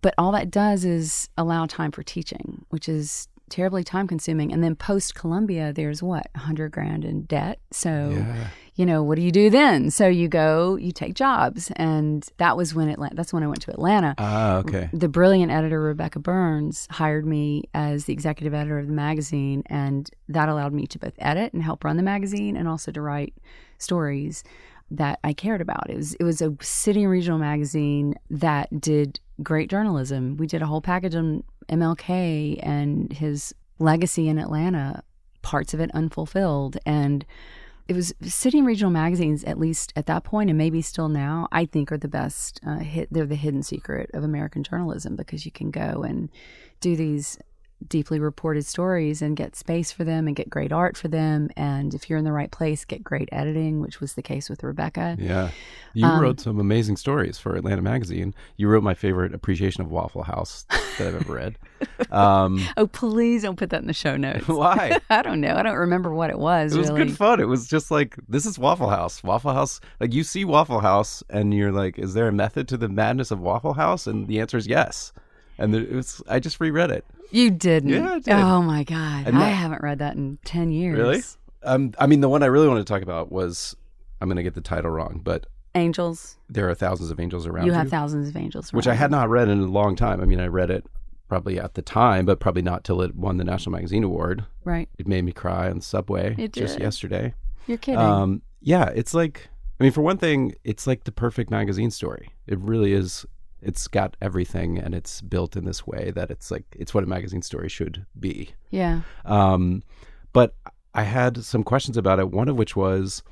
But all that does is allow time for teaching, which is terribly time consuming. And then post Columbia, there's what, 100 grand in debt. So, Yeah. you know, what do you do then? So you go, you take jobs. And that was when Atlanta, that's when I went to Atlanta. Ah, okay. The brilliant editor Rebecca Burns hired me as the executive editor of the magazine, and that allowed me to both edit and help run the magazine, and also to write stories that I cared about. It was it was a city and regional magazine that did great journalism. We did a whole package on MLK and his legacy in Atlanta, parts of it unfulfilled, and it was city and regional magazines at least at that point and maybe still now i think are the best uh, hit they're the hidden secret of american journalism because you can go and do these deeply reported stories and get space for them and get great art for them. And if you're in the right place, get great editing, which was the case with Rebecca. Yeah. You Um, wrote some amazing stories for Atlanta Magazine. You wrote my favorite appreciation of Waffle House that I've ever read. Um, Oh, please don't put that in the show notes. why? I don't know. I don't remember what it was. It was really. good fun. It was just like this is Waffle House. Waffle House, like you see Waffle House, and you're like, is there a method to the madness of Waffle House? And the answer is yes. And there, it was, I just reread it. You didn't. Yeah, I did. Oh my god, And I that- haven't read that in ten years. Really? Um, I mean, the one I really wanted to talk about was I'm going to get the title wrong, but Angels. there are thousands of angels around You you, have thousands of angels. which I had not read in a long time. I mean, I read it probably at the time, but probably not till it won the National Magazine Award. Right. It made me cry on the subway It just did. yesterday. You're kidding. Um, yeah, it's like, I mean, for one thing, it's like the perfect magazine story. It really is. It's got everything, and it's built in this way that it's like it's what a magazine story should be. yeah. Um, but I had some questions about it. One of which was,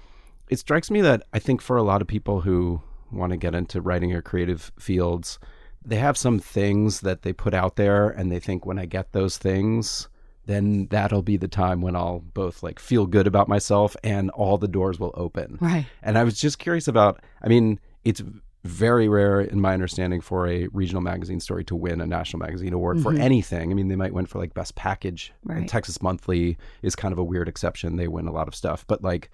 it strikes me that I think for a lot of people who want to get into writing or creative fields, they have some things that they put out there, and they think when I get those things, then that'll be the time when I'll both like feel good about myself and all the doors will open. Right. And I was just curious about, I mean, it's very rare in my understanding for a regional magazine story to win a national magazine award for anything. I mean, they might win for like best package. And Right. Texas Monthly is kind of a weird exception. They win a lot of stuff, but like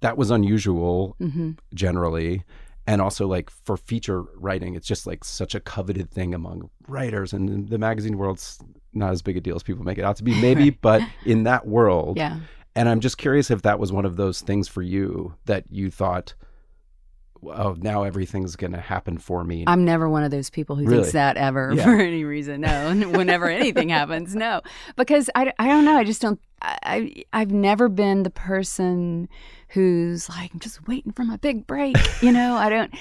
that was unusual Mm-hmm. generally. And also like for feature writing, it's just like such a coveted thing among writers and the magazine world's not as big a deal as people make it out to be maybe, but in that world, Yeah. and I'm just curious if that was one of those things for you that you thought, oh, now everything's going to happen for me. I'm never one of those people who Really? thinks that ever Yeah. for any reason. No, whenever anything happens, no, because I, I don't know. I just don't. I I've never been the person who's like I'm just waiting for my big break. You know, I don't.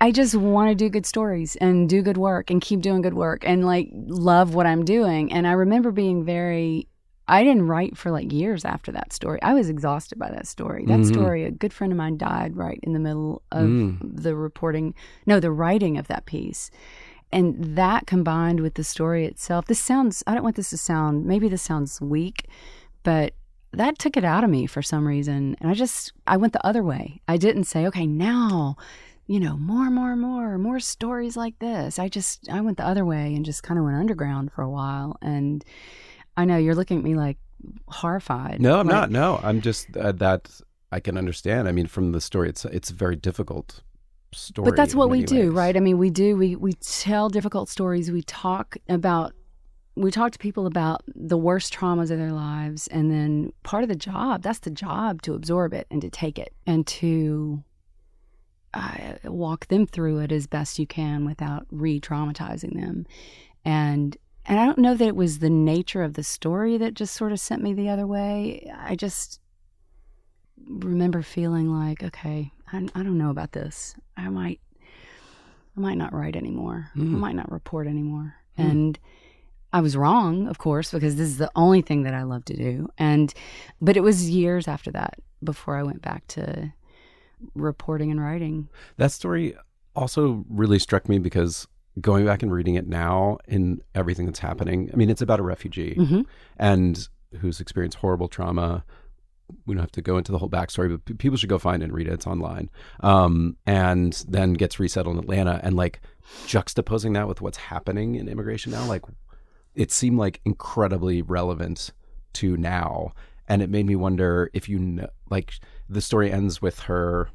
I just want to do good stories and do good work and keep doing good work and like love what I'm doing. And I remember being very. I didn't write for like years after that story. I was exhausted by that story. That Mhm. story, a good friend of mine died right in the middle of Mm. the reporting, no, the writing of that piece. And that combined with the story itself, this sounds, I don't want this to sound, maybe this sounds weak, but that took it out of me for some reason. And I just, I went the other way. I didn't say, okay, now, you know, more, more, more, more stories like this. I just, I went the other way and just kind of went underground for a while. And I know you're looking at me like horrified. no, I'm Like, not. No, I'm just uh, that I can understand. I mean, from the story, it's it's a very difficult story. But that's what we many do, right? I mean, we do. We we tell difficult stories. We talk about. We talk to people about the worst traumas of their lives, and then part of the job. That's the job to absorb it and to take it and to uh, walk them through it as best you can without re-traumatizing them. And and I don't know that it was the nature of the story that just sort of sent me the other way. I just remember feeling like, okay, I, I don't know about this. I might, I might not write anymore. I Mm. might not report anymore. Mm. And I was wrong, of course, because this is the only thing that I love to do. And, but it was years after that before I went back to reporting and writing. That story also really struck me because going back and reading it now in everything that's happening. I mean, it's about a refugee Mhm. and who's experienced horrible trauma. We don't have to go into the whole backstory, but p- people should go find it and read it. It's online. Um, and then gets resettled in Atlanta and like juxtaposing that with what's happening in immigration now, like it seemed like incredibly relevant to now. And it made me wonder if you know, like the story ends with her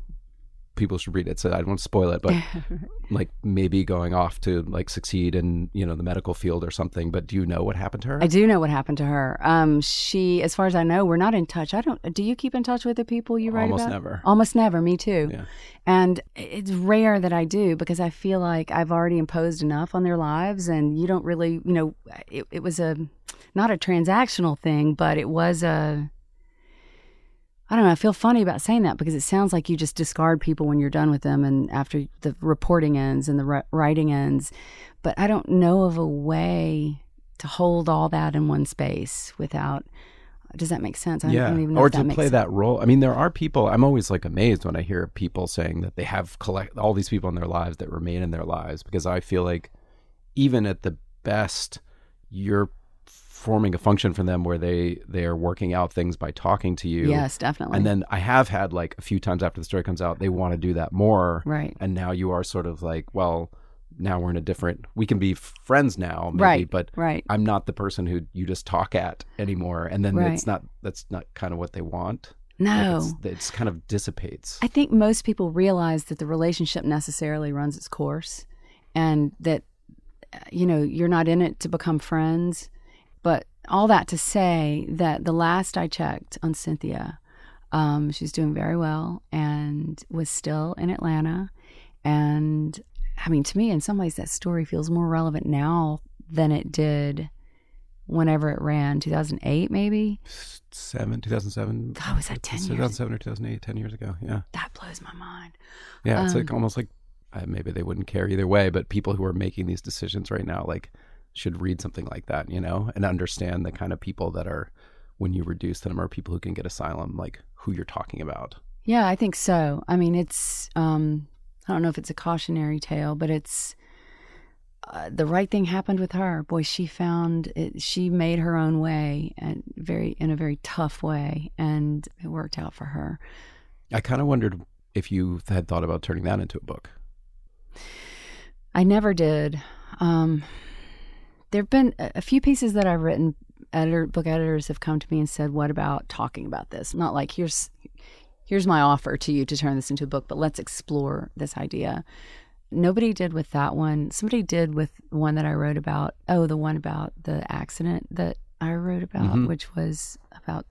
people should read it so i don't want to spoil it but like maybe going off to like succeed in you know the medical field or something but do you know what happened to her I do know what happened to her. Um, she, as far as I know, we're not in touch. I don't. Do you keep in touch with the people you write almost about? never Almost never. Me too. Yeah. And it's rare that I do because I feel like I've already imposed enough on their lives, and you don't really, you know, it, it was a not a transactional thing, but it was a. I don't know. I feel funny about saying that because it sounds like you just discard people when you're done with them and after the reporting ends and the writing ends. But I don't know of a way to hold all that in one space without. Does that make sense? I yeah don't even know or to play sense. that role i mean there are people i'm always like amazed when i hear people saying that they have collect all these people in their lives that remain in their lives because i feel like even at the best you're forming a function for them where they they are working out things by talking to you. Yes, definitely. And then I have had like a few times after the story comes out, they want to do that more. Right. And now you are sort of like, well, now we're in a different. We can be friends now, maybe, Right, but right. I'm not the person who you just talk at anymore. And then Right. it's not. That's not kind of what they want. Like, no. it's, it's kind of dissipates. I think most people realize that the relationship necessarily runs its course and that, uh, you know, you're not in it to become friends. But all that to say that the last I checked on Cynthia, um, she's doing very well and was still in Atlanta. And I mean, to me, in some ways, that story feels more relevant now than it did whenever it ran 2008, maybe. Seven, 2007. God, was that 10 years? 2007 or 2008, 10 years ago. Yeah. That blows my mind. Yeah, it's Um, like almost like uh, maybe they wouldn't care either way, but people who are making these decisions right now, like, should read something like that, you know, and understand the kind of people that are, when you reduce them, are people who can get asylum, like who you're talking about. Yeah, I think so. I mean, it's um, I don't know if it's a cautionary tale, but it's uh, the right thing happened with her. Boy, she found it. She made her own way, and very in a very tough way, and it worked out for her. I kind of wondered if you had thought about turning that into a book. I never did. Um, there've been a few pieces that I've written. Editor, book editors have come to me and said, "What about talking about this?" Not like here's here's my offer to you to turn this into a book, but let's explore this idea. Nobody did with that one. Somebody did with one that I wrote about. Oh, the one about the accident that I wrote about, Mhm. which was about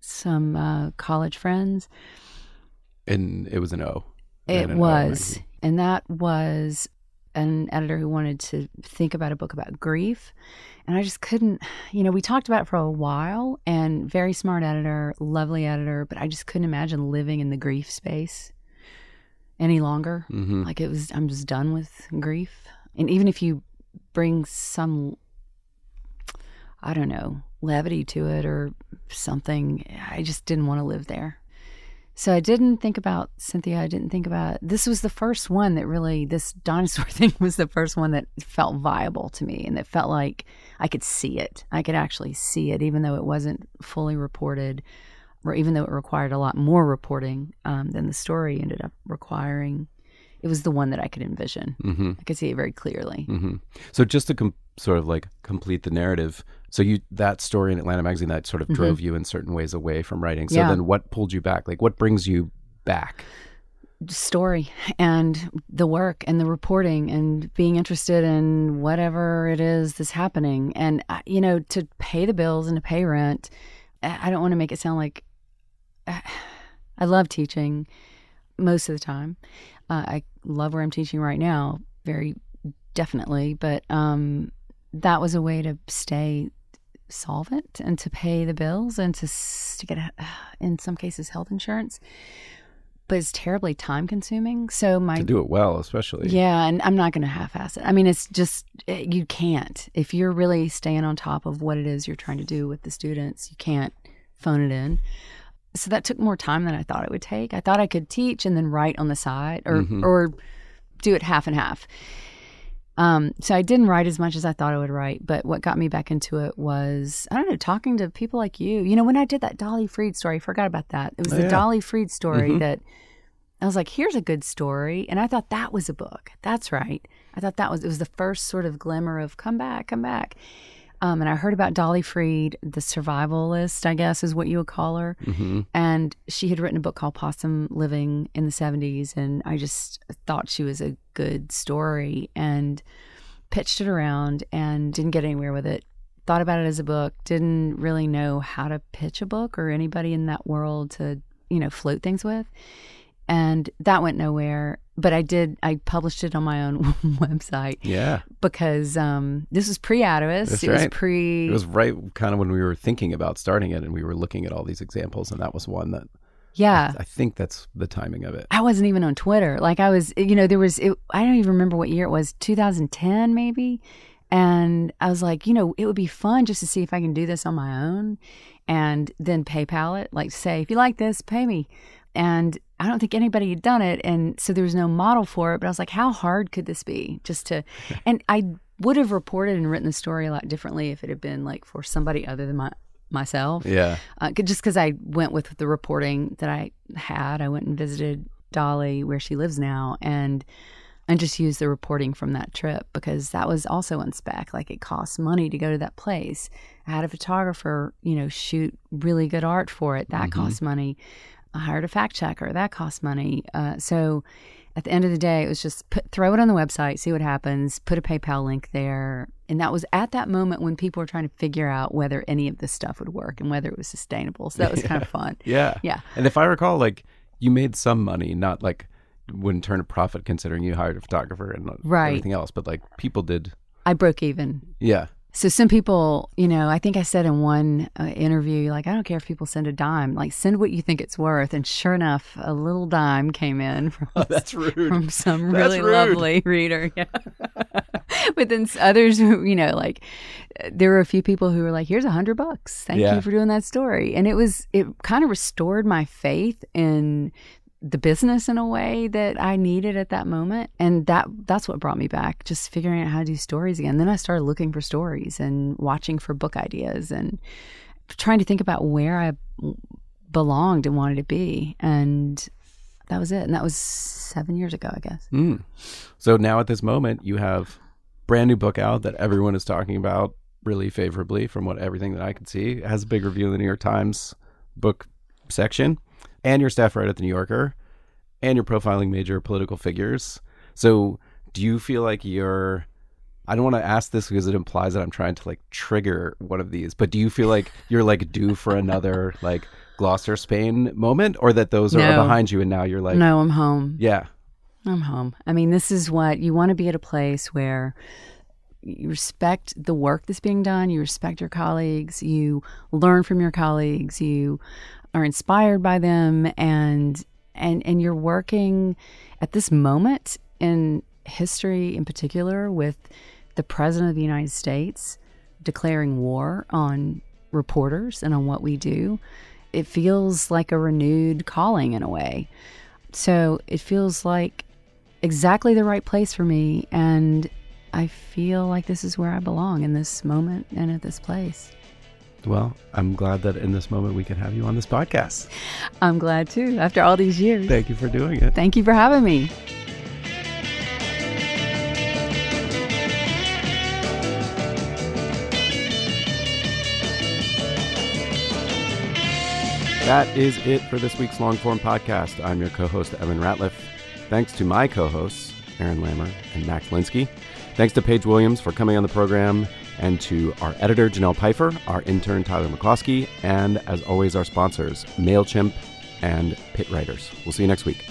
some uh, college friends. And it was an O. It an O, was. right? And that was an editor who wanted to think about a book about grief. And I just couldn't, you know, we talked about it for a while and very smart editor, lovely editor, but I just couldn't imagine living in the grief space any longer. Mhm. Like it was, I'm just done with grief. And even if you bring some, I don't know, levity to it or something, I just didn't want to live there. So I didn't think about Cynthia. I didn't think about this was the first one that really this dinosaur thing was the first one that felt viable to me and that felt like I could see it. I could actually see it, even though it wasn't fully reported, or even though it required a lot more reporting um, than the story ended up requiring. It was the one that I could envision. Mm-hmm. I could see it very clearly. hmm So just to com- sort of like complete the narrative, so you that story in Atlanta magazine that sort of drove you in certain ways away from writing. So Mm-hmm. Yeah. then, what pulled you back? Like, what brings you back? story and the work and the reporting and being interested in whatever it is that's happening and uh, you know to pay the bills and to pay rent i I don't want to make it sound like i love teaching most of the time uh, i love where i'm teaching right now very definitely but um that was a way to stay solvent and to pay the bills and to, to get in some cases health insurance but it's terribly time consuming. So my To do it well, especially. yeah, and I'm not going to half-ass it. I mean, it's just eh, you can't if you're really staying on top of what it is you're trying to do with the students. You can't phone it in. So that took more time than I thought it would take. I thought I could teach and then write on the side, or Mhm. or do it half and half. Um, so I didn't write as much as I thought I would write, but what got me back into it was I don't know talking to people like you. You know, when I did that Dolly Freed story, I forgot about that. It was Oh, the yeah. Dolly Freed story Mhm. that I was like, here's a good story. And I thought that was a book. That's right. I thought that was, it was the first sort of glimmer of come back, come back. Um, and I heard about Dolly Freed, the survivalist, I guess is what you would call her. hmm And she had written a book called Possum Living in the 70s. And I just thought she was a good story and pitched it around and didn't get anywhere with it. Thought about it as a book, didn't really know how to pitch a book or anybody in that world to, you know, float things with. And that went nowhere. But I did, I published it on my own website Yeah. because um, this was pre Atavist. That's It was right. pre. It was right kind of when we were thinking about starting it and we were looking at all these examples, and that was one that yeah. I think that's the timing of it. I wasn't even on Twitter. Like I was, you know, there was, it, I don't even remember what year it was, 2010 maybe. And I was like, you know, it would be fun just to see if I can do this on my own and then PayPal it, like say, if you like this, pay me. And I don't think anybody had done it. And so there was no model for it. But I was like, how hard could this be just to, and I would have reported and written the story a lot differently if it had been like for somebody other than my myself. Yeah. Uh, just because I went with the reporting that I had, I went and visited Dolly where she lives now, and and just used the reporting from that trip because that was also on spec. Like it costs money to go to that place. I had a photographer, you know, shoot really good art for it. That costs money. I hired a fact checker. That costs money. Uh, so at the end of the day, it was just put, throw it on the website, see what happens, put a PayPal link there. And that was at that moment when people were trying to figure out whether any of this stuff would work and whether it was sustainable. So that was kind of fun. Yeah. Yeah. And if I recall, like you made some money, not like wouldn't turn a profit considering you hired a photographer and Right. everything else, but like people did. I broke even. Yeah. So some people, you know, I think I said in one uh, interview, like, I don't care if people send a dime, like, send what you think it's worth. And sure enough, a little dime came in from, That's rude. from some That's really rude. lovely reader. Yeah. but then others, you know, like, uh, there were a few people who were like, here's a hundred bucks. Thank Yeah. you for doing that story. And it was, it kind of restored my faith in the business in a way that I needed at that moment. And that that's what brought me back, just figuring out how to do stories again. Then I started looking for stories and watching for book ideas and trying to think about where I belonged and wanted to be. And that was it. And that was seven years ago, I guess. Mm. So now at this moment, you have brand new book out that everyone is talking about really favorably from what everything that I can see. It has a big review in the New York Times book section, and your staff write at the New Yorker, and you're profiling major political figures. So do you feel like you're I don't want to ask this because it implies that I'm trying to like trigger one of these, but do you feel like you're like due for another like Gloucester Spain moment or that those are No. behind you and now you're like no, I'm home. yeah. I'm home. I mean, this is what you want to be at a place where you respect the work that's being done, you respect your colleagues, you learn from your colleagues, you are inspired by them and and and you're working at this moment in history in particular with the president of the United States declaring war on reporters and on what we do. It feels like a renewed calling in a way. So it feels like exactly the right place for me. And I feel like this is where I belong in this moment and at this place. Well, I'm glad that in this moment we can have you on this podcast. I'm glad too, after all these years. Thank you for doing it. Thank you for having me. That is it for this week's Longform podcast. I'm your co host, Evan Ratliff. Thanks to my co hosts, Aaron Lammer and Max Linsky. Thanks to Paige Williams for coming on the program, and to our editor, Janelle Pfeiffer, our intern, Tyler McCloskey, and as always, our sponsors, MailChimp and Pitt Writers. We'll see you next week.